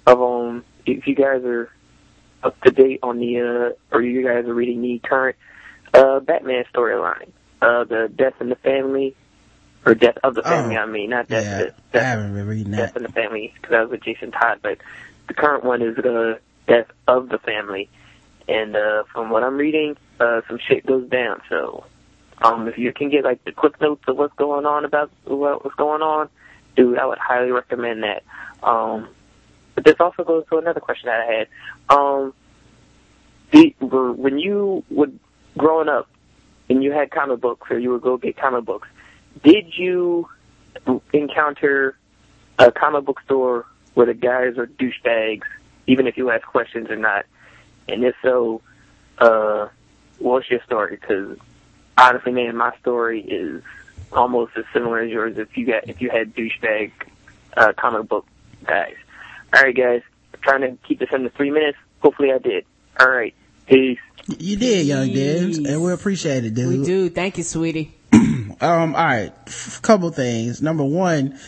Of um, if you guys are up to date on the uh, or you guys are reading the current uh Batman storyline, uh, the Death in the Family, or Death of the Family. Oh, I mean, not Death. Yeah, Death, I haven't been reading Death that. in the Family because I was with Jason Todd, but the current one is the Death of the Family. And uh, from what I'm reading, uh, some shit goes down. So, um, if you can get like the quick notes of what's going on about what, what's going on, dude, I would highly recommend that. Um, but this also goes to another question that I had. Um, the, when you would growing up and you had comic books or you would go get comic books, did you encounter a comic book store where the guys are douchebags, even if you ask questions or not? And if so, uh, what's your story? Because honestly, man, my story is almost as similar as yours. If you got if you had douchebag uh, comic book guys. All right, guys, I'm trying to keep this under three minutes. Hopefully, I did. All right, peace. You did, young Dibs, and we appreciate it, dude. We do. Thank you, sweetie. um, all right, f- couple things. Number one,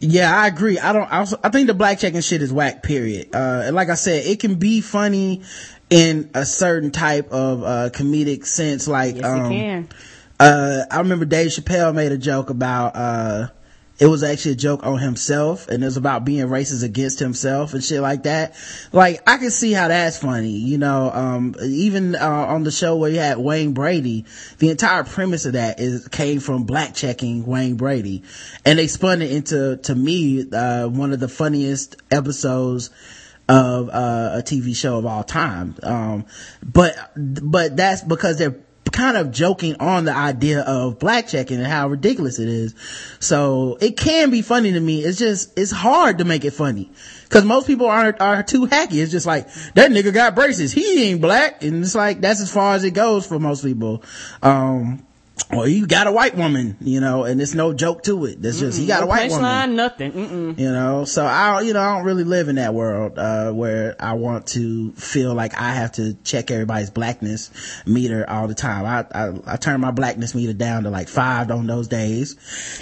yeah, I agree. I don't. I, also, I think the black checking shit is whack. Period. Uh, and like I said, it can be funny in a certain type of uh, comedic sense. Like, Yes, um, can. uh, I remember Dave Chappelle made a joke about, uh, it was actually a joke on himself and it was about being racist against himself and shit like that. Like, I can see how that's funny, you know, um, even, uh, on the show where you had Wayne Brady, the entire premise of that is, came from black checking Wayne Brady. And they spun it into, to me, uh, one of the funniest episodes of uh, a TV show of all time. Um, but but that's because they're kind of joking on the idea of black checking and how ridiculous it is. So it can be funny to me. It's just it's hard to make it funny because most people aren't are too hacky. It's just like that nigga got braces. He ain't black, and it's like that's as far as it goes for most people. Um, or you got a white woman, you know, and it's no joke to it. That's just, you got no a white woman punchline, nothing. Mm-mm. you know so i you know i don't really live in that world uh where i want to feel like i have to check everybody's blackness meter all the time i i, I turn my blackness meter down to like five on those days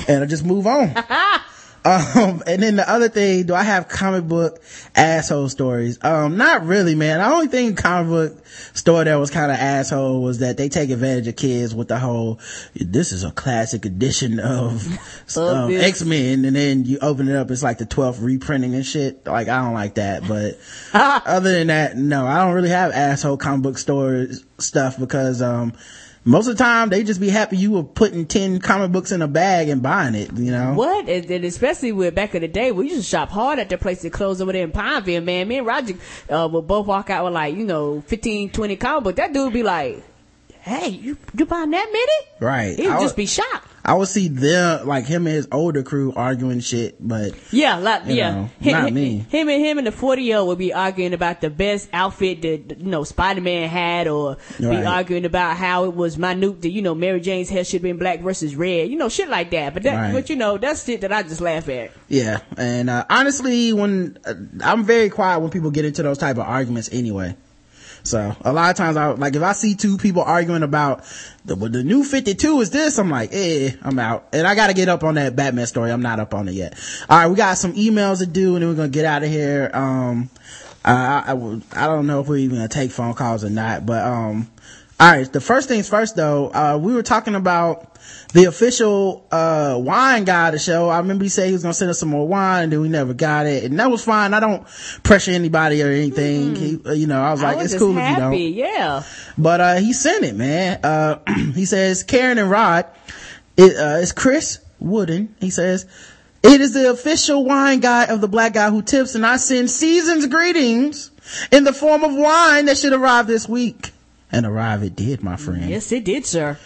and i just move on um and then the other thing do i have comic book asshole stories? Um not really man. The only thing comic book store that was kind of asshole was that they take advantage of kids with the whole this is a classic edition of um, x-men and then you open it up it's like the 12th reprinting and shit. Like i don't like that but other than that no i don't really have asshole comic book stores stuff because um most of the time they just be happy you were putting 10 comic books in a bag and buying it you know What? And, and especially with back in the day, we used to shop hard at the place that closed over there in Pineville, man. Me and Roger uh, would both walk out with like, you know, 15, 20 comic books. That dude be like, hey, you, you buying that many? right He would just be shocked. I would see them like him and his older crew arguing shit, but Yeah, like, yeah. know, him, not him- me. Him and him and the forty year old would be arguing about the best outfit that you know Spider Man had, or Right. be arguing about how it was minute that you know Mary Jane's hair should have been black versus red, you know, shit like that. But that, Right. but you know, that's shit that I just laugh at. yeah. And uh, honestly, when uh, I'm very quiet when people get into those type of arguments anyway. So a lot of times, I like if I see two people arguing about the the new Fifty Two is this, I'm like, eh, I'm out, and I got to get up on that Batman story. I'm not up on it yet. All right, we got some emails to do, and then we're gonna get out of here. Um, I, I, I I don't know if we're even gonna take phone calls or not, but um, all right. The first things first, though, uh, we were talking about the official uh wine guy of the show. I remember he said he was gonna send us some more wine, and then we never got it, and that was fine. I don't pressure anybody or anything. He, uh, you know, I was like, I was it's cool if you don't. yeah. But uh he sent it, man. Uh he says Karen and Rod it uh it's Chris Wooden. He says it is the official wine guy of the black guy who tips and I send season's greetings in the form of wine that should arrive this week. And arrive it did, my friend. Yes, it did, sir.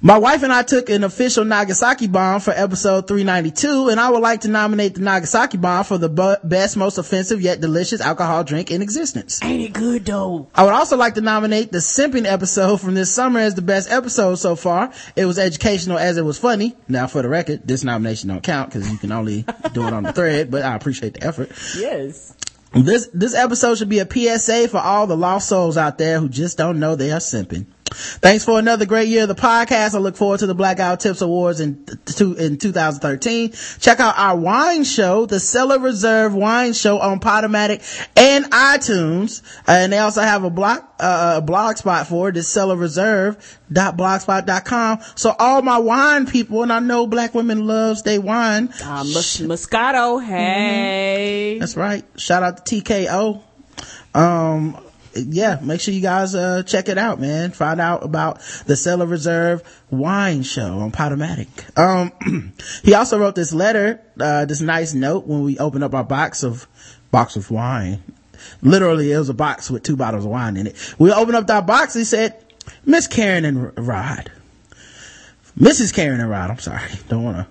My wife and I took an official Nagasaki bomb for episode 392, and I would like to nominate the Nagasaki bomb for the bu- best, most offensive yet delicious alcohol drink in existence. Ain't it good though? I would also like to nominate the simping episode from this summer as the best episode so far. It was educational as it was funny. Now, for the record, this nomination don't count because you can only do it on the thread, but I appreciate the effort. Yes. This this episode should be a PSA for all the lost souls out there who just don't know they are simping. Thanks for another great year of the podcast. I look forward to the Black Guy Tips Awards in two, in 2013. Check out our wine show, the Cellar Reserve Wine Show on Podomatic and iTunes. And they also have a blog, uh, a blog spot for it. It's cellarreserve.blogspot.com. So all my wine people, and I know black women loves they wine. Uh, Mos- Moscato, hey. That's right. Shout out to TKO. Um, yeah, make sure you guys, uh, check it out, man. Find out about the Cellar Reserve wine show on Podomatic. Um, he also wrote this letter, uh, this nice note when we opened up our box of, box of wine. Literally, it was a box with two bottles of wine in it. We opened up that box. He said, Miss Karen and Rod. Mrs. Karen and Rod. I'm sorry. Don't want to,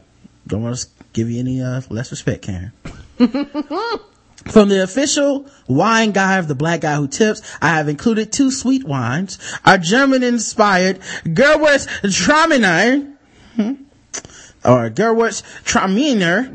don't want to give you any, uh, less respect, Karen. From the official wine guy of the black guy who tips, I have included two sweet wines, our German inspired Gerwitz Traminer, hmm, or Gerwitz Traminer,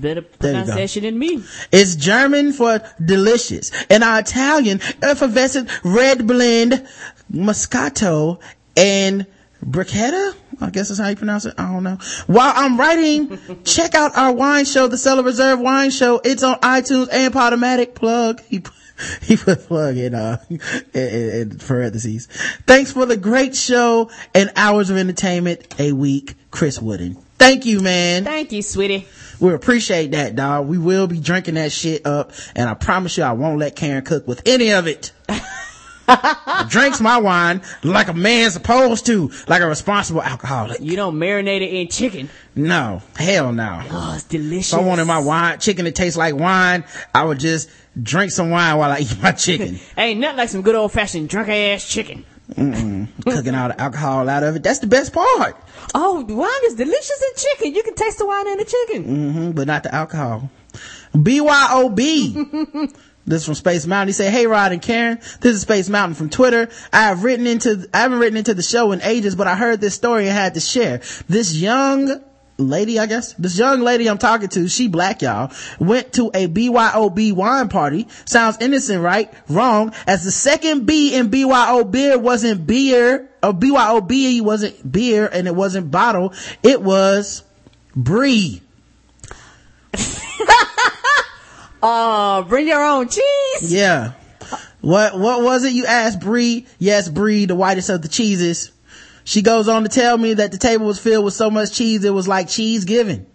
Better There you go. pronunciation than me. it's German for delicious, and our Italian effervescent red blend Moscato and Brichetta. I guess that's how you pronounce it. I don't know. While I'm writing, check out our wine show, the Cellar Reserve Wine Show. It's on iTunes and Podomatic. Plug. He, put- he put plug in, uh, in in parentheses. Thanks for the great show and hours of entertainment a week, Chris Wooden. Thank you, man. Thank you, sweetie. We appreciate that, dog. We will be drinking that shit up, and I promise you, I won't let Karen cook with any of it. Drinks my wine like a man's supposed to, like a responsible alcoholic. You don't marinate it in chicken. No, hell no. Oh, it's delicious. If I wanted my wine, chicken that tastes like wine, I would just drink some wine while I eat my chicken. Ain't nothing like some good old fashioned drunk ass chicken. Mm-mm. Cooking all the alcohol out of it. That's the best part. Oh, wine is delicious in chicken. You can taste the wine in the chicken. Mm-hmm, but not the alcohol. BYOB. this is from Space Mountain. He said, Hey Rod and Karen, this is Space Mountain from Twitter. I have written into, I haven't written into the show in ages, but I heard this story and had to share. This young lady, I guess, this young lady I'm talking to, she black y'all, went to a BYOB wine party. Sounds innocent, right? Wrong. As the second B in BYO beer wasn't beer, or BYOB wasn't beer and it wasn't bottle. It was brie. Uh, bring your own cheese. Yeah. What, what was it you asked Bree? Yes, Bree, the whitest of the cheeses. She goes on to tell me that the table was filled with so much cheese it was like cheese giving.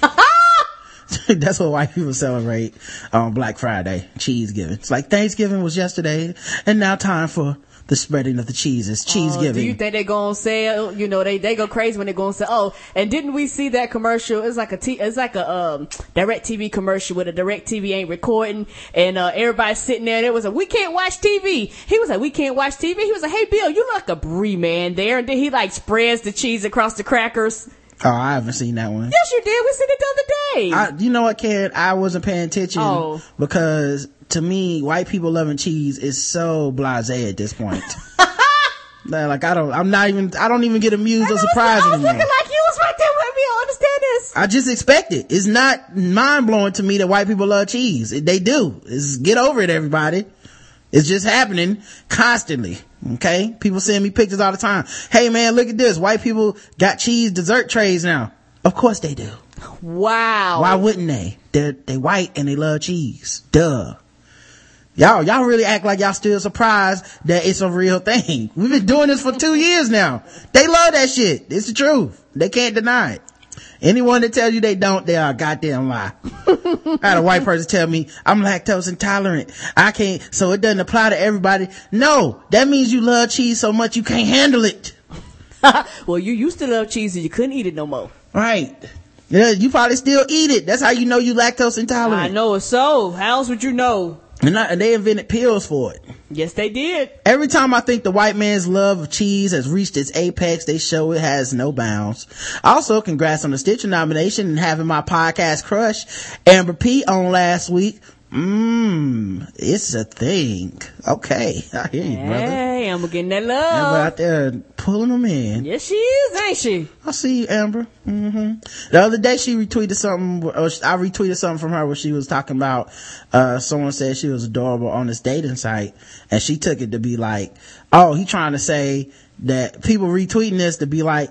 That's what white people celebrate on Black Friday. Cheese giving. It's like Thanksgiving was yesterday and now time for the spreading of the cheeses. Cheese Oh, do you think they're gonna say, oh, you know, they, they go crazy when they're gonna say, oh, and didn't we see that commercial? It's like a t- it's like a, um, DirecTV commercial where the DirecTV ain't recording and, uh, everybody's sitting there and it was like, we can't watch TV. He was like, we can't watch TV. He was like, hey Bill, you look like a brie man there. And then he like spreads the cheese across the crackers. oh, I haven't seen that one. Yes, you did. We seen it the other day. I, you know what, Karen? I wasn't paying attention Oh. because to me, white people loving cheese is so blasé at this point. Like I don't, I'm not even, I don't even get amused or surprised anymore. like you was right there with me. I understand this. I just expect it. It's not mind blowing to me that white people love cheese. They do. It's, get over it, everybody. It's just happening constantly. Okay. People send me pictures all the time. Hey man, look at this. White people got cheese dessert trays now. Of course they do. Wow. Why wouldn't they? They're, they white and they love cheese. Duh. Y'all, y'all really act like y'all still surprised that it's a real thing. We've been doing this for two years now. They love that shit. It's the truth. They can't deny it. Anyone that tells you they don't, they are a goddamn lie. I had a white person tell me, I'm lactose intolerant. I can't, so it doesn't apply to everybody. No, that means you love cheese so much you can't handle it. well, you used to love cheese and you couldn't eat it no more. Right. Yeah, you probably still eat it. That's how you know you lactose intolerant. I know it's so. How else would you know? And, I, and they invented pills for it. Yes, they did. Every time I think the white man's love of cheese has reached its apex, they show it has no bounds. Also, congrats on the Stitcher nomination and having my podcast crush, Amber P, on last week. Mmm, it's a thing. Okay, I hear you, brother. Hey, I'm getting that love. Amber out there pulling them in. Yes, she is, ain't she? I see you, Amber. Mm-hmm. The other day she retweeted something, or I retweeted something from her where she was talking about, uh, someone said she was adorable on this dating site and she took it to be like, oh, he trying to say that people retweeting this to be like,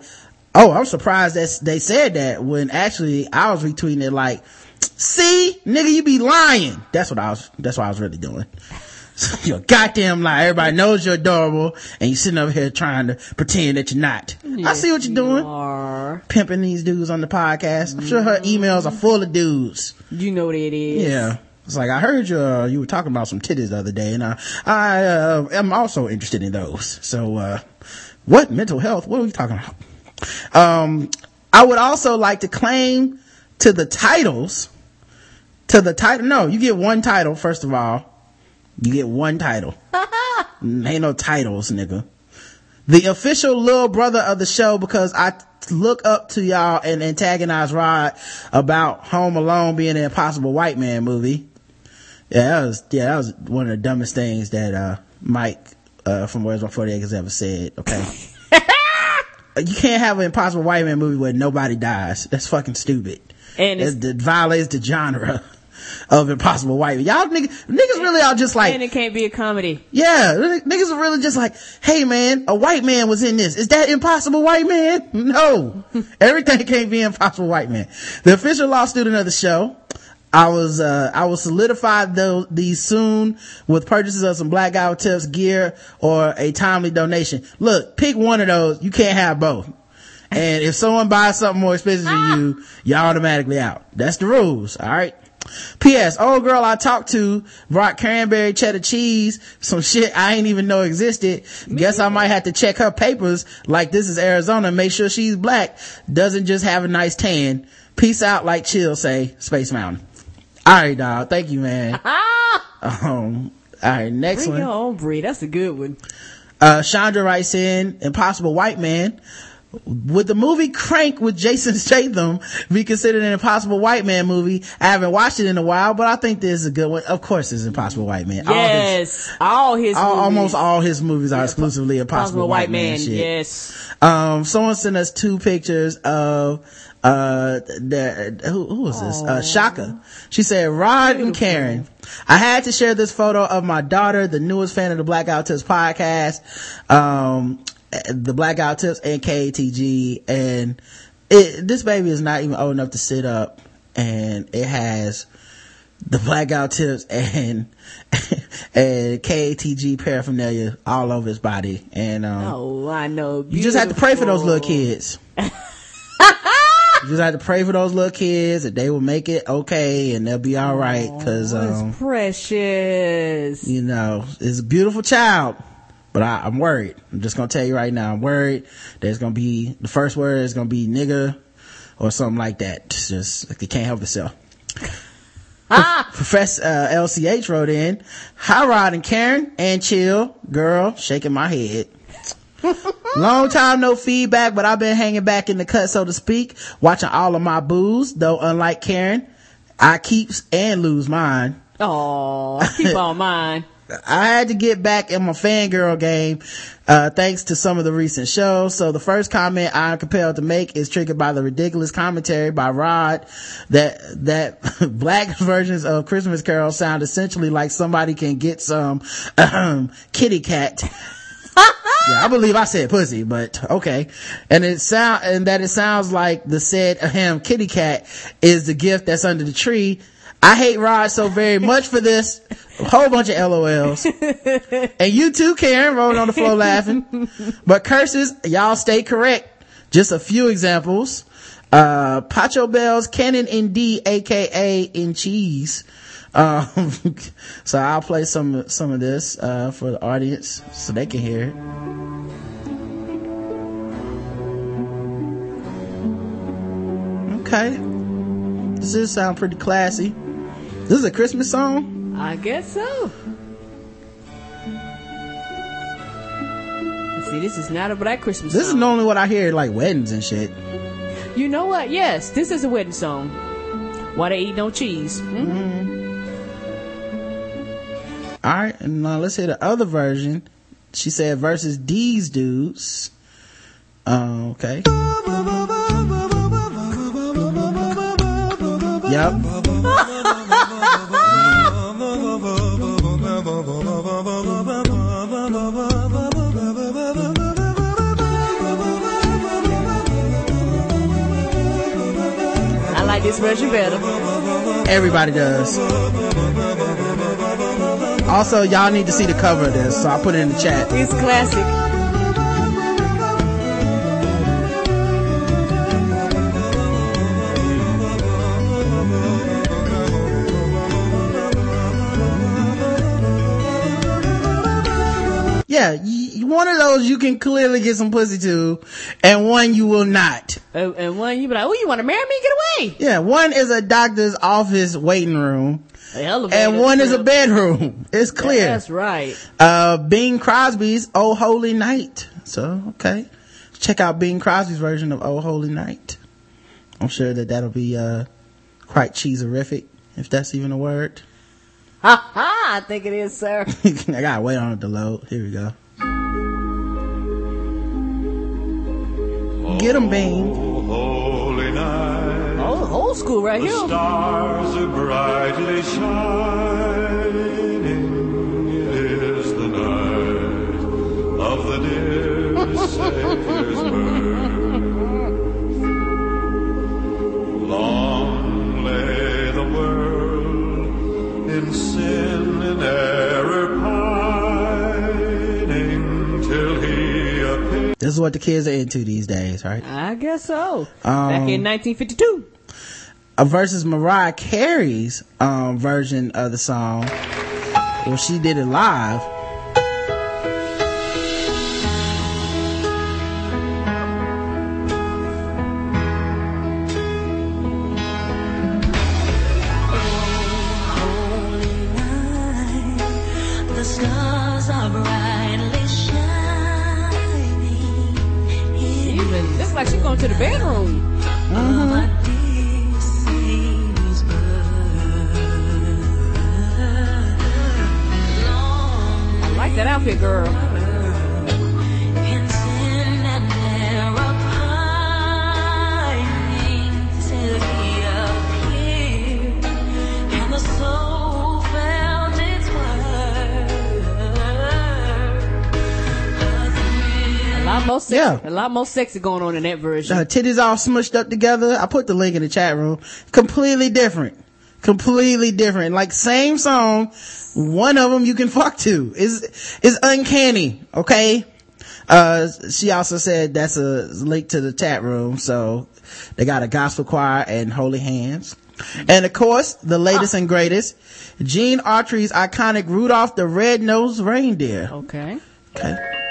oh, I'm surprised that they said that when actually I was retweeting it like, see, nigga, you be lying. That's what I was, that's what I was really doing. You're a goddamn lie. Everybody knows you're adorable and you're sitting over here trying to pretend that you're not. I see what you're doing Are. pimping these dudes on the podcast. I'm sure her emails are full of dudes. You know what it is. Yeah. It's like, I heard you, uh, you were talking about some titties the other day and I, I, uh, am also interested in those. So, uh, what mental health? What are we talking about? Um, I would also like to claim to the titles, to the title. No, you get one title, first of all. You get one title. Ain't no titles, nigga. the official little brother of the show because I look up to y'all and antagonize Rod about Home Alone being an impossible white man movie. Yeah, that was, yeah, that was one of the dumbest things that, uh, Mike, uh, from Where's My 40 Acres ever said, okay? you can't have an impossible white man movie where nobody dies. That's fucking stupid. And it's, It, it violates the genre of impossible white. Y'all niggas, niggas really are just like, and it can't be a comedy. yeah, niggas are really just like, hey man, a white man was in this. Is that impossible white man? No. Everything can't be impossible white man. The official law student of the show. I was, uh, I will solidify those, these soon with purchases of some Black Guy Tips gear or a timely donation. Look, pick one of those. You can't have both. And if someone buys something more expensive than you, you're automatically out. That's the rules. All right. P.S. Old girl I talked to brought cranberry cheddar cheese, some shit I ain't even know existed. Guess I might have to check her papers like this is Arizona, make sure she's black, doesn't just have a nice tan. Peace out like chill say, Space Mountain. Alright dog, thank you man. um, alright, next Bring one. your own breed. That's a good one. Uh, Chandra writes in, Impossible White Man. Would the movie Crank with Jason Statham be considered an Impossible White Man movie? I haven't watched it in a while, but I think this is a good one. Of course it's Impossible White Man. All his- Yes. All his, all- movies. almost all his movies are exclusively Impossible, Possible White, Man, shit. Yes. Um, someone sent us two pictures of, uh, the, who, who was this? Uh, Shaka. She said, Rod and Karen. I had to share this photo of my daughter, the newest fan of the Black Guy Tips podcast, um, the Black Guy Tips and KATG. And it, this baby is not even old enough to sit up and it has the black guy tips and and KATG paraphernalia all over his body. And um, Oh, I know. you just have to pray for those little kids. you just have to pray for those little kids that they will make it okay and they'll be all right because um, It's precious. you know it's a beautiful child. But I, I'm worried. I'm just gonna tell you right now. I'm worried. There's gonna be the first word is gonna be nigga or something like that. It's just like they can't help itself. Professor uh, LCH wrote in, "Hi Rod and Karen and chill girl, shaking my head." Long time no feedback, but I've been hanging back in the cut, so to speak, watching all of my booze. Though unlike Karen, I keeps and lose mine. Oh, keep on mine. I had to get back in my fangirl game, uh, thanks to some of the recent shows. So the first comment I'm compelled to make is triggered by the ridiculous commentary by Rod that, that black versions of Christmas Carol sound essentially like somebody can get some, um, kitty cat. yeah, I believe I said pussy, but okay. And it sound, and that it sounds like the said him kitty cat is the gift that's under the tree. I hate Rod so very much for this. A whole bunch of LOLs. and you too, Karen, rolling on the floor laughing. But curses, y'all stay correct. Just a few examples. Uh, Pachelbel's Canon in D, aka in cheese. Um, so I'll play some, some of this, uh, for the audience so they can hear it. Okay. This does sound pretty classy. This is a Christmas song? I guess so. See, this is not a black Christmas This is song. normally what I hear like weddings and shit. You know what? Yes, this is a wedding song. Why they eat no cheese? Mm-hmm. All right, and uh, let's hear the other version. She said versus these dudes. Uh, okay. Yep. I like better. Everybody does. Also, y'all need to see the cover of this, so I'll put it in the chat. It's classic. Yeah, one of those you can clearly get some pussy to, and one you will not. And, and one you be like, oh, you want to marry me? Get away. Yeah, one is a doctor's office waiting room, and one is a bedroom. It's clear. That's right. Uh, Bing Crosby's "Oh Holy Night" So, okay. Check out Bing Crosby's version of Oh Holy Night. I'm sure that that'll be, uh, quite cheeserific, if that's even a word. Ha ha! I think it is, sir. I gotta wait on it to load. Here we go. Get 'em, Bing. Holy night. Oh, old school right the here. stars are brightly shining. It is the night of the dear Savior's birth. Long lay the world in sin This is what the kids are into these days, right? I guess so. Um, Back in 1952. uh, versus Mariah Carey's um, version of the song. Well, she did it live. Going to the bedroom. Uh-huh. I like that outfit, girl. Lot more sexy. Yeah. A lot more sexy going on in that version. Her titties all smushed up together. I put the link in the chat room. Completely different. Completely different. Like same song. One of them you can fuck to. Is is uncanny. Okay. Uh, she also said that's a link to the chat room. So they got a gospel choir and holy hands. And of course, the latest and greatest, Gene Autry's iconic Rudolph the Red-Nosed Reindeer. Okay. Okay.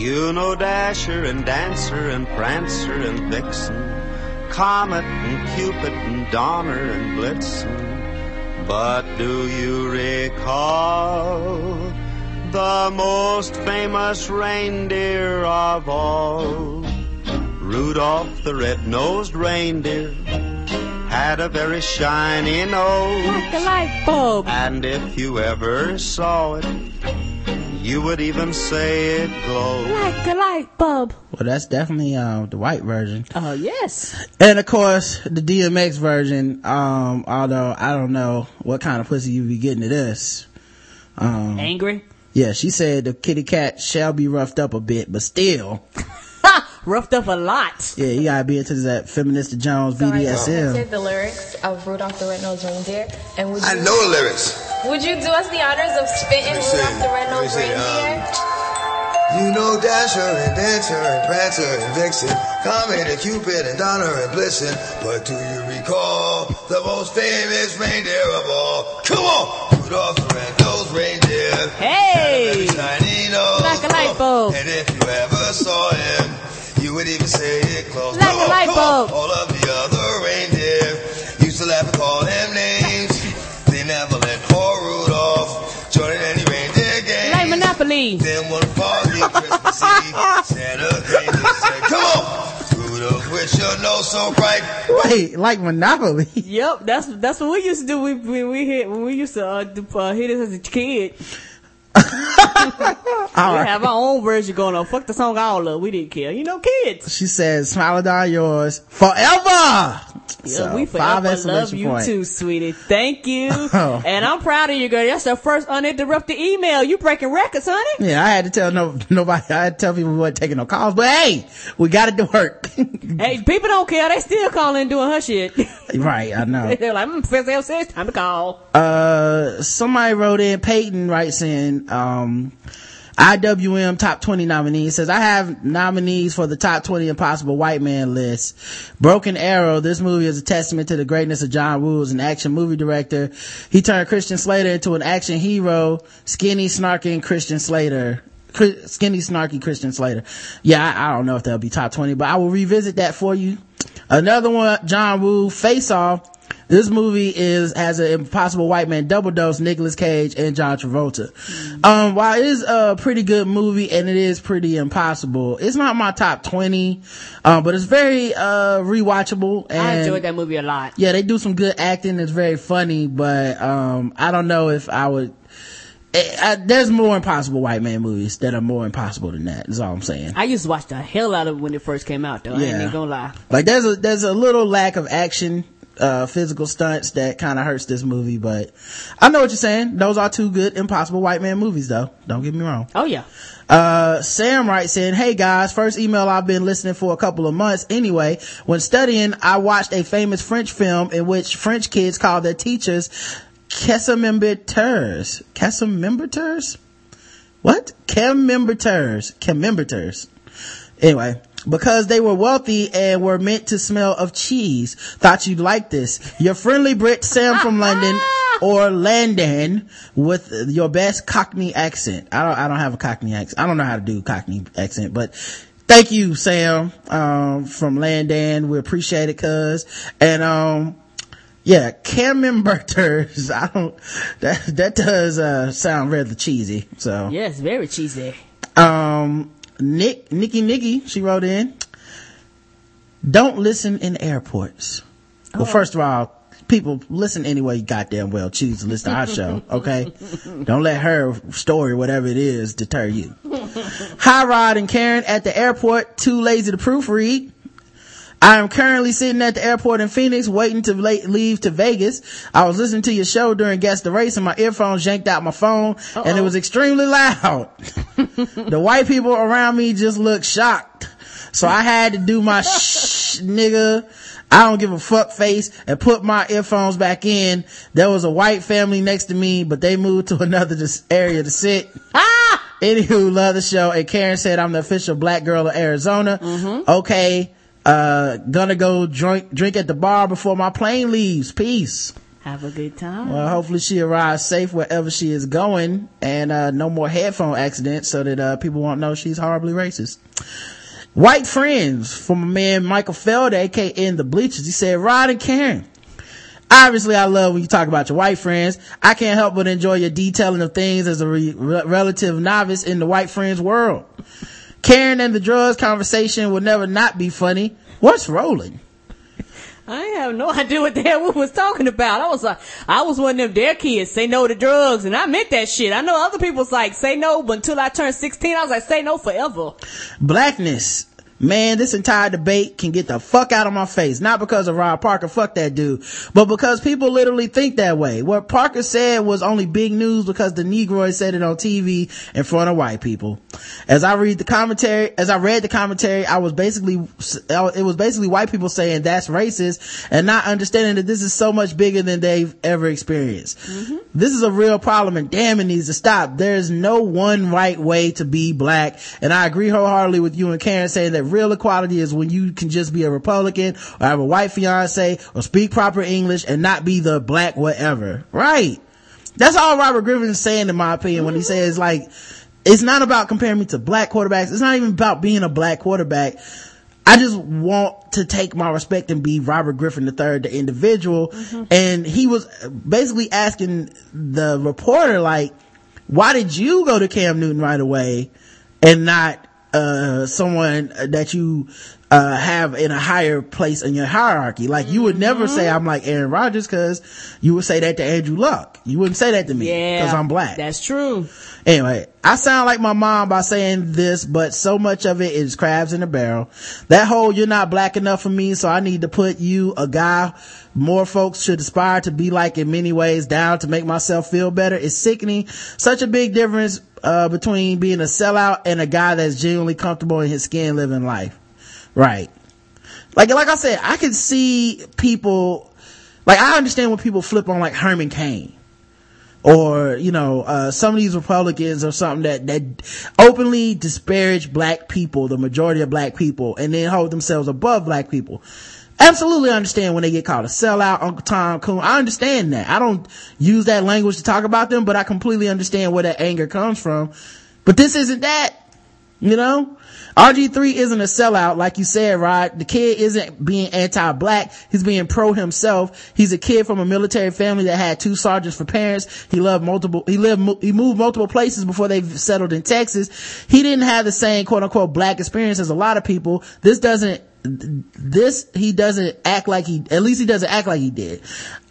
You know Dasher and Dancer and Prancer and Vixen, Comet and Cupid and Donner and Blitzen. But do you recall the most famous reindeer of all? Rudolph the red-nosed reindeer had a very shiny nose. Like a light bulb. And if you ever saw it, you would even say it glowed. Like a light bulb. Well, that's definitely, uh, the white version. Oh, yes. And of course, the DMX version, um, although I don't know what kind of pussy you be getting to this. Um, Angry? yeah, she said the kitty cat shall be roughed up a bit, but still, Roughed up a lot. yeah, you gotta be into that Feminista Jones So I just BDSM. printed the lyrics of Rudolph the Red-Nosed Reindeer, and would you, I know the lyrics. Would you do us the honors of spitting Let me. Rudolph the Red-Nosed see, uh, Reindeer? You know Dasher and Dancer and Prancer and Vixen, Comet and Cupid and Donner and Blitzen. But do you recall the most famous reindeer of all? Come on! Rudolph the Red-Nosed Reindeer. Hey! Had a very shiny nose. Like a light bulb. And if you ever saw him, you would even say it close. Like Come a on, light come on. bulb. All of the other reindeer used to laugh and call him names. They never let poor Rudolph join in any reindeer game. Like Monopoly. Then one foggy Christmas Eve, Santa came and said, Come on, Rudolph, with your nose so bright. Wait, like Monopoly. Yep, that's that's what we used to do when we, we hit when we used to uh, do, uh, hit this as a kid. All we right. have our own version going on. Fuck the song all up. We didn't care. You know, kids. She says, smile down yours forever. Yeah, So, we forever love you point. too, sweetie. Thank you. Oh. And I'm proud of you, girl. That's the first uninterrupted email. You breaking records, honey. Yeah, I had to tell no nobody. I had to tell people we weren't taking no calls, but hey, we got it to work. hey, people don't care. They still calling doing her shit. right, I know. They're like, mm, Professor L says time to call. Uh, somebody wrote in, Peyton writes in, um, IWM top 20 nominees says, I have nominees for the top 20 impossible white man list. Broken Arrow, this movie is a testament to the greatness of John Woo as an action movie director. He turned Christian Slater into an action hero, skinny, snarking Christian Slater. Skinny, snarky Christian Slater. Yeah, I, I don't know if that'll be top 20, but I will revisit that for you. Another one, John Woo, Face Off. this movie is has an impossible white man double dose Nicolas Cage and John Travolta. Um, while it is a pretty good movie and it is pretty impossible, it's not my top 20, um, but it's very, uh, rewatchable. And I enjoyed that movie a lot. yeah, they do some good acting. It's very funny, but, um, I don't know if I would, I, there's more impossible white man movies that are more impossible than that. that. Is all I'm saying. I used to watch the hell out of it when it first came out, though. I ain't Yeah. gonna lie. Like there's a there's a little lack of action, uh, physical stunts that kind of hurts this movie, but I know what you're saying. Those are two good impossible white man movies though. Don't get me wrong. Oh yeah. Uh, Sam writes in, Hey guys, first email I've been listening for a couple of months. Anyway, when studying, I watched a famous French film in which French kids call their teachers Casamembreteurs. Casamembreteurs? What? Camembreteurs. Camembreteurs. Anyway, because they were wealthy and were meant to smell of cheese. Thought you'd like this. Your friendly Brit Sam from London or London with your best Cockney accent. I don't, I don't have a Cockney accent. I don't know how to do Cockney accent, but thank you, Sam, um, from Landan. We appreciate it, cuz. And, um, yeah, camemberters. I don't, that, that does, uh, sound rather cheesy. So. Yes, very cheesy. Um, Nick, Nikki Nikki, she wrote in, don't listen in airports. Well, first of all, people listen anyway you goddamn well choose to listen to our show, okay? Don't let her story, whatever it is, deter you. Hi Rod and Karen at the airport, too lazy to proofread. I am currently sitting at the airport in Phoenix waiting to leave to Vegas. I was listening to your show during Guess the Race and my earphones yanked out my phone and it was extremely loud. the white people around me just looked shocked. So I had to do my shh nigga. I don't give a fuck face and put my earphones back in. There was a white family next to me, but they moved to another dis- area to sit. Ah! Anywho, love the show. And Karen said I'm the official black girl of Arizona. Mm-hmm. Okay. Uh, gonna go drink, drink at the bar before my plane leaves. Peace. Have a good time. Well, hopefully she arrives safe wherever she is going and, uh, no more headphone accidents so that, uh, people won't know she's horribly racist. White friends from a man Michael Felder, aka in the bleachers. He said, Rod and Karen. Obviously, I love when you talk about your white friends. I can't help but enjoy your detailing of things as a re- relative novice in the white friends world. Karen and the drugs conversation will never not be funny. What's rolling? I have no idea what the hell we was talking about. I was like, I was one of them their kids, say no to drugs, and I meant that shit. I know other people's like, say no, but until I turned 16, I was like, say no forever. Blackness. Man, this entire debate can get the fuck out of my face. Not because of Rob Parker, fuck that dude, but because people literally think that way. What Parker said was only big news because the Negroid said it on TV in front of white people. As I read the commentary, as I read the commentary, I was basically, it was basically white people saying that's racist and not understanding that this is so much bigger than they've ever experienced. Mm-hmm. This is a real problem and damn it needs to stop. There's no one right way to be black. And I agree wholeheartedly with you and Karen saying that real equality is when you can just be a Republican or have a white fiance or speak proper English and not be the black whatever. Right. That's all Robert Griffin is saying in my opinion when he mm-hmm. says like, it's not about comparing me to black quarterbacks. It's not even about being a black quarterback. I just want to take my respect and be Robert Griffin III, the individual. Mm-hmm. And he was basically asking the reporter, like, why did you go to Cam Newton right away and not, uh, someone that you, uh, have in a higher place in your hierarchy? Like, you would never say I'm like Aaron Rodgers cause you would say that to Andrew Luck. You wouldn't say that to me Yeah. cause I'm black. That's true. Anyway, I sound like my mom by saying this, but so much of it is crabs in a barrel. That whole you're not black enough for me, so I need to put you, a guy more folks should aspire to be like in many ways down to make myself feel better is sickening. Such a big difference, uh, between being a sellout and a guy that's genuinely comfortable in his skin living life. Right. Like, like I said, I can see people, like I understand when people flip on like Herman Cain or you know uh, some of these republicans or something that that openly disparage black people the majority of black people and then hold themselves above black people absolutely understand when they get called a sellout uncle tom coon i understand that i don't use that language to talk about them but i completely understand where that anger comes from but this isn't that You know? RG3 isn't a sellout, like you said, Rod. The kid isn't being anti-black. He's being pro himself. He's a kid from a military family that had two sergeants for parents. He loved multiple, he lived, he moved multiple places before they settled in Texas. He didn't have the same quote unquote black experience as a lot of people. This doesn't, this, he doesn't act like he, at least he doesn't act like he did.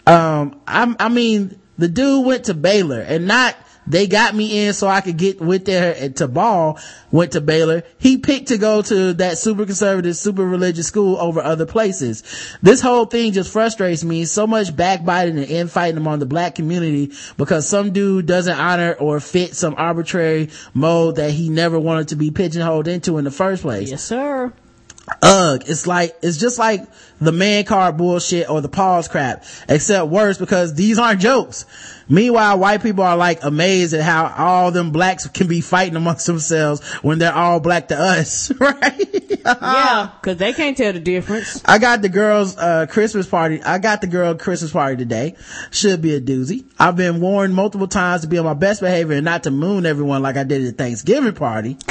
Um, I, I mean, the dude went to Baylor and not, they got me in so I could get with there to ball, went to Baylor. He picked to go to that super conservative, super religious school over other places. This whole thing just frustrates me. So much backbiting and infighting among the black community because some dude doesn't honor or fit some arbitrary mode that he never wanted to be pigeonholed into in the first place. Yes, sir. Ugh, it's like, it's just like the man card bullshit or the pause crap, except worse because these aren't jokes. Meanwhile, white people are like amazed at how all them blacks can be fighting amongst themselves when they're all black to us, right? yeah, cause they can't tell the difference. I got the girls, uh, Christmas party. I got the girl Christmas party today. Should be a doozy. I've been warned multiple times to be on my best behavior and not to moon everyone like I did at the Thanksgiving party.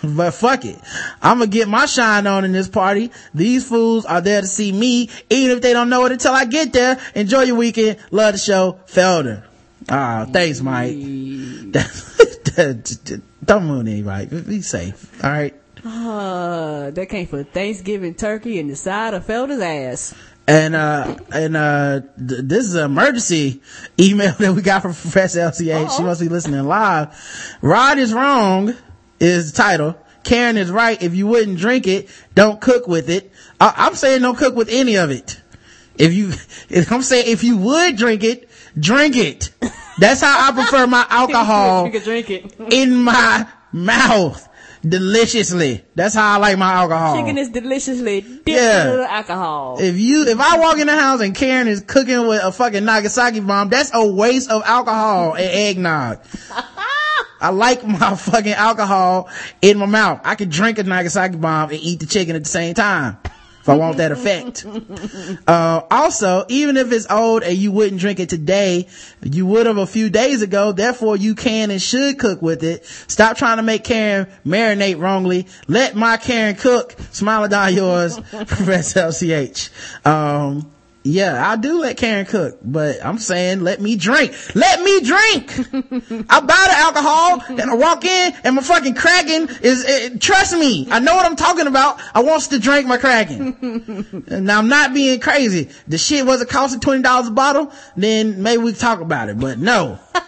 But fuck it. I'm gonna get my shine on in this party. These fools are there to see me, even if they don't know it until I get there. Enjoy your weekend. Love the show. Felder. Ah, thanks, Mike. don't moon anybody. Be safe. All right. Uh, that came for Thanksgiving turkey and the side of Felder's ass. And, uh, and, uh, th- this is an emergency email that we got from Professor LCH. She must be listening live. Rod is wrong is the title. Karen is right. If you wouldn't drink it, don't cook with it. I- I'm saying don't cook with any of it. If you, if I'm saying if you would drink it, drink it. That's how I prefer my alcohol you can drink it. in my mouth deliciously. That's how I like my alcohol. Chicken is deliciously dipped Yeah. in a little alcohol. If you, if I walk in the house and Karen is cooking with a fucking Nagasaki bomb, that's a waste of alcohol and eggnog. I like my fucking alcohol in my mouth. I could drink a Nagasaki bomb and eat the chicken at the same time. If I want that effect. Uh, also, even if it's old and you wouldn't drink it today, you would have a few days ago. Therefore, you can and should cook with it. Stop trying to make Karen marinate wrongly. Let my Karen cook. Smile down yours, Professor LCH. Um, yeah, I do let Karen cook, but I'm saying let me drink. Let me drink! I buy the alcohol and I walk in and my fucking Kraken is, eh, trust me, I know what I'm talking about. I wants to drink my Kraken. now I'm not being crazy. The shit wasn't costing $20 a bottle, then maybe we talk about it, but no.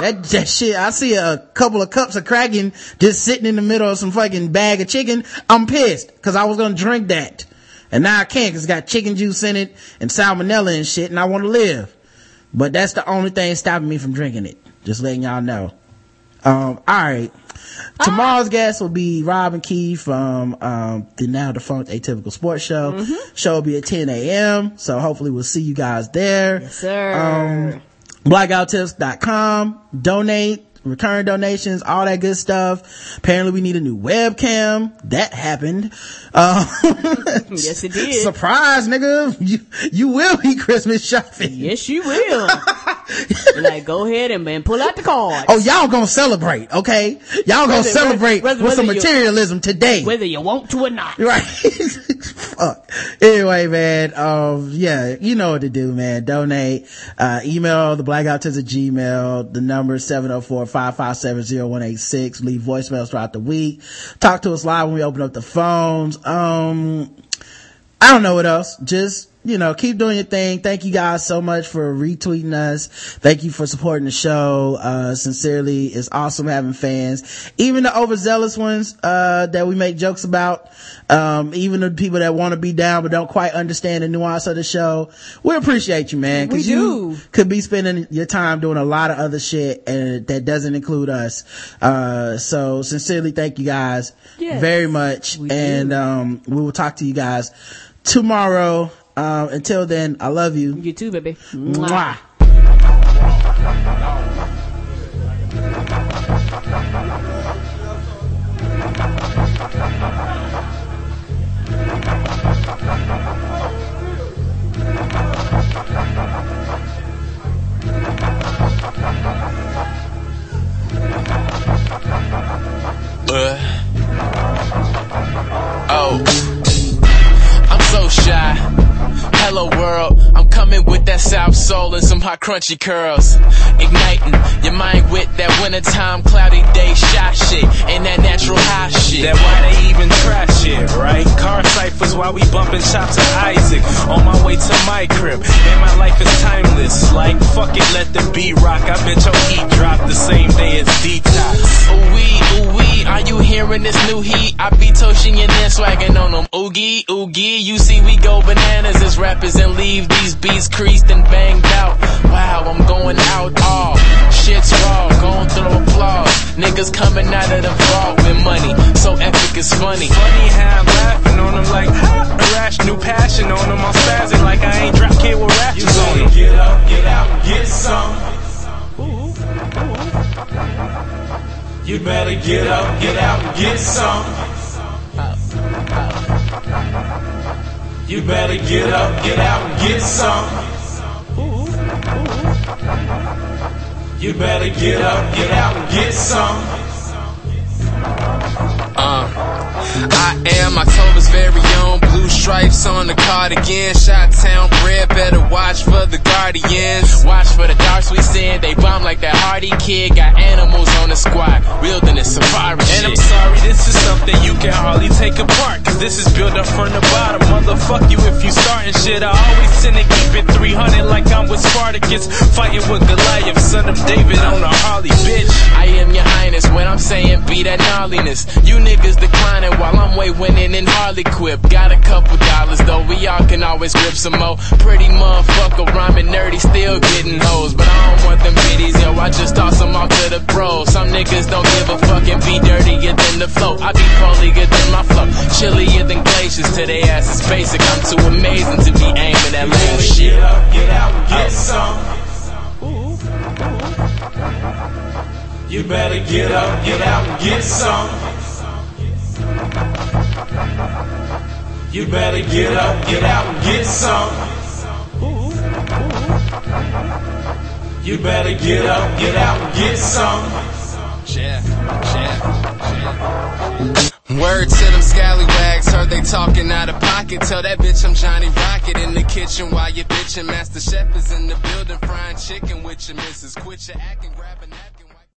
That, that shit, I see a couple of cups of Kraken just sitting in the middle of some fucking bag of chicken. I'm pissed, cause I was gonna drink that. And now I can't cause it's got chicken juice in it and salmonella and shit and I want to live. But that's the only thing stopping me from drinking it. Just letting y'all know. Um, alright. Tomorrow's guest will be Robin Key from, um, the now defunct Atypical Sports Show. Show will be at 10 a.m. So hopefully we'll see you guys there. Yes, sir. Um, blackouttips.com. Donate, return donations, all that good stuff. Apparently we need a new webcam. That happened. Uh, yes, it did. surprise, nigga. You, you will be Christmas shopping. Yes, you will. like, go ahead and, and pull out the card. Oh, y'all gonna celebrate, okay? Y'all gonna Whether- celebrate whether- with some whether materialism today. Whether you want to or not. Right. Fuck. Anyway, man, um, yeah, you know what to do, man. Donate, uh, email the blackout to the Gmail, the number 704-557-0186. Leave voicemails throughout the week. Talk to us live when we open up the phones. Um, I don't know what else. Just, you know, keep doing your thing. Thank you guys so much for retweeting us. Thank you for supporting the show. Uh, sincerely, it's awesome having fans. Even the overzealous ones, uh, that we make jokes about. Um, even the people that want to be down but don't quite understand the nuance of the show. We appreciate you, man. We Cause you could be spending your time doing a lot of other shit and that doesn't include us. Uh, so sincerely thank you guys Yes, very much. And, um, we will talk to you guys tomorrow. Um, until then, I love you. You too, baby. Mwah. Uh. Oh. Hello world, I'm coming with that South Soul and some hot crunchy curls. Igniting your mind with that wintertime cloudy day shot shit and that natural high shit. That why they even try shit, right? Car ciphers while we bumping shots of Isaac. On my way to my crib, and my life is timeless. Like fuck it, let the beat rock. I bet your heat drop the same day as detox. Ooh wee, ooh wee, are you hearing this new heat? I be toasting and then swagging on them. Oogie, oogie, you see we go bananas as rappers and leave these beats creased and banged out. Wow, I'm going out all. Shit's raw, gon' throw applause. Niggas coming out of the vault with money, so epic it's funny. Funny how I'm laughing on them like, ha! Irrational passion on them, I'm spazzing like I ain't drop kid with ratchets on them. Get up, get out, get some. You better get up, get out, and get some. You better get up, get out, and get some. You better get up, get out, and get some. Uh, I am October's very own blue stripes on the cardigan. Shot town bred, better watch for the guardians. Watch for the dark we sin, they bomb like that hardy kid. Got animals on the squad, wilderness safari And I'm sorry, this is something you can hardly take apart. Cause this is built up from the bottom. Motherfuck you if you starting shit. I always tend to keep it 300 like I'm with Spartacus. Fighting with Goliath, son of David on a Harley, bitch. I am your highness when I'm saying be that gnarliness. You niggas declining while I'm way winning in Harley Quip. Got a couple dollars though, we all can always grip some more. Pretty motherfucker rhyming nerdy, still getting hoes. But I don't want them biddies, yo, I just toss them off to the pros. Some niggas don't give a fuck and be dirtier than the flow. I be polier than my flow, chillier than glaciers to they asses basic. I'm too amazing to be aiming at lame shit. Get up, get out, and get some. You better get up, get out, and get some. You better get up, get out, and get some. You better get up, get out, and get some. Yeah, yeah, Word to them scallywags, heard they talking out of pocket. Tell that bitch I'm Johnny Rocket in the kitchen while you bitching. Master Chef is in the building, frying chicken with your missus. Quit your acting, grab a napkin.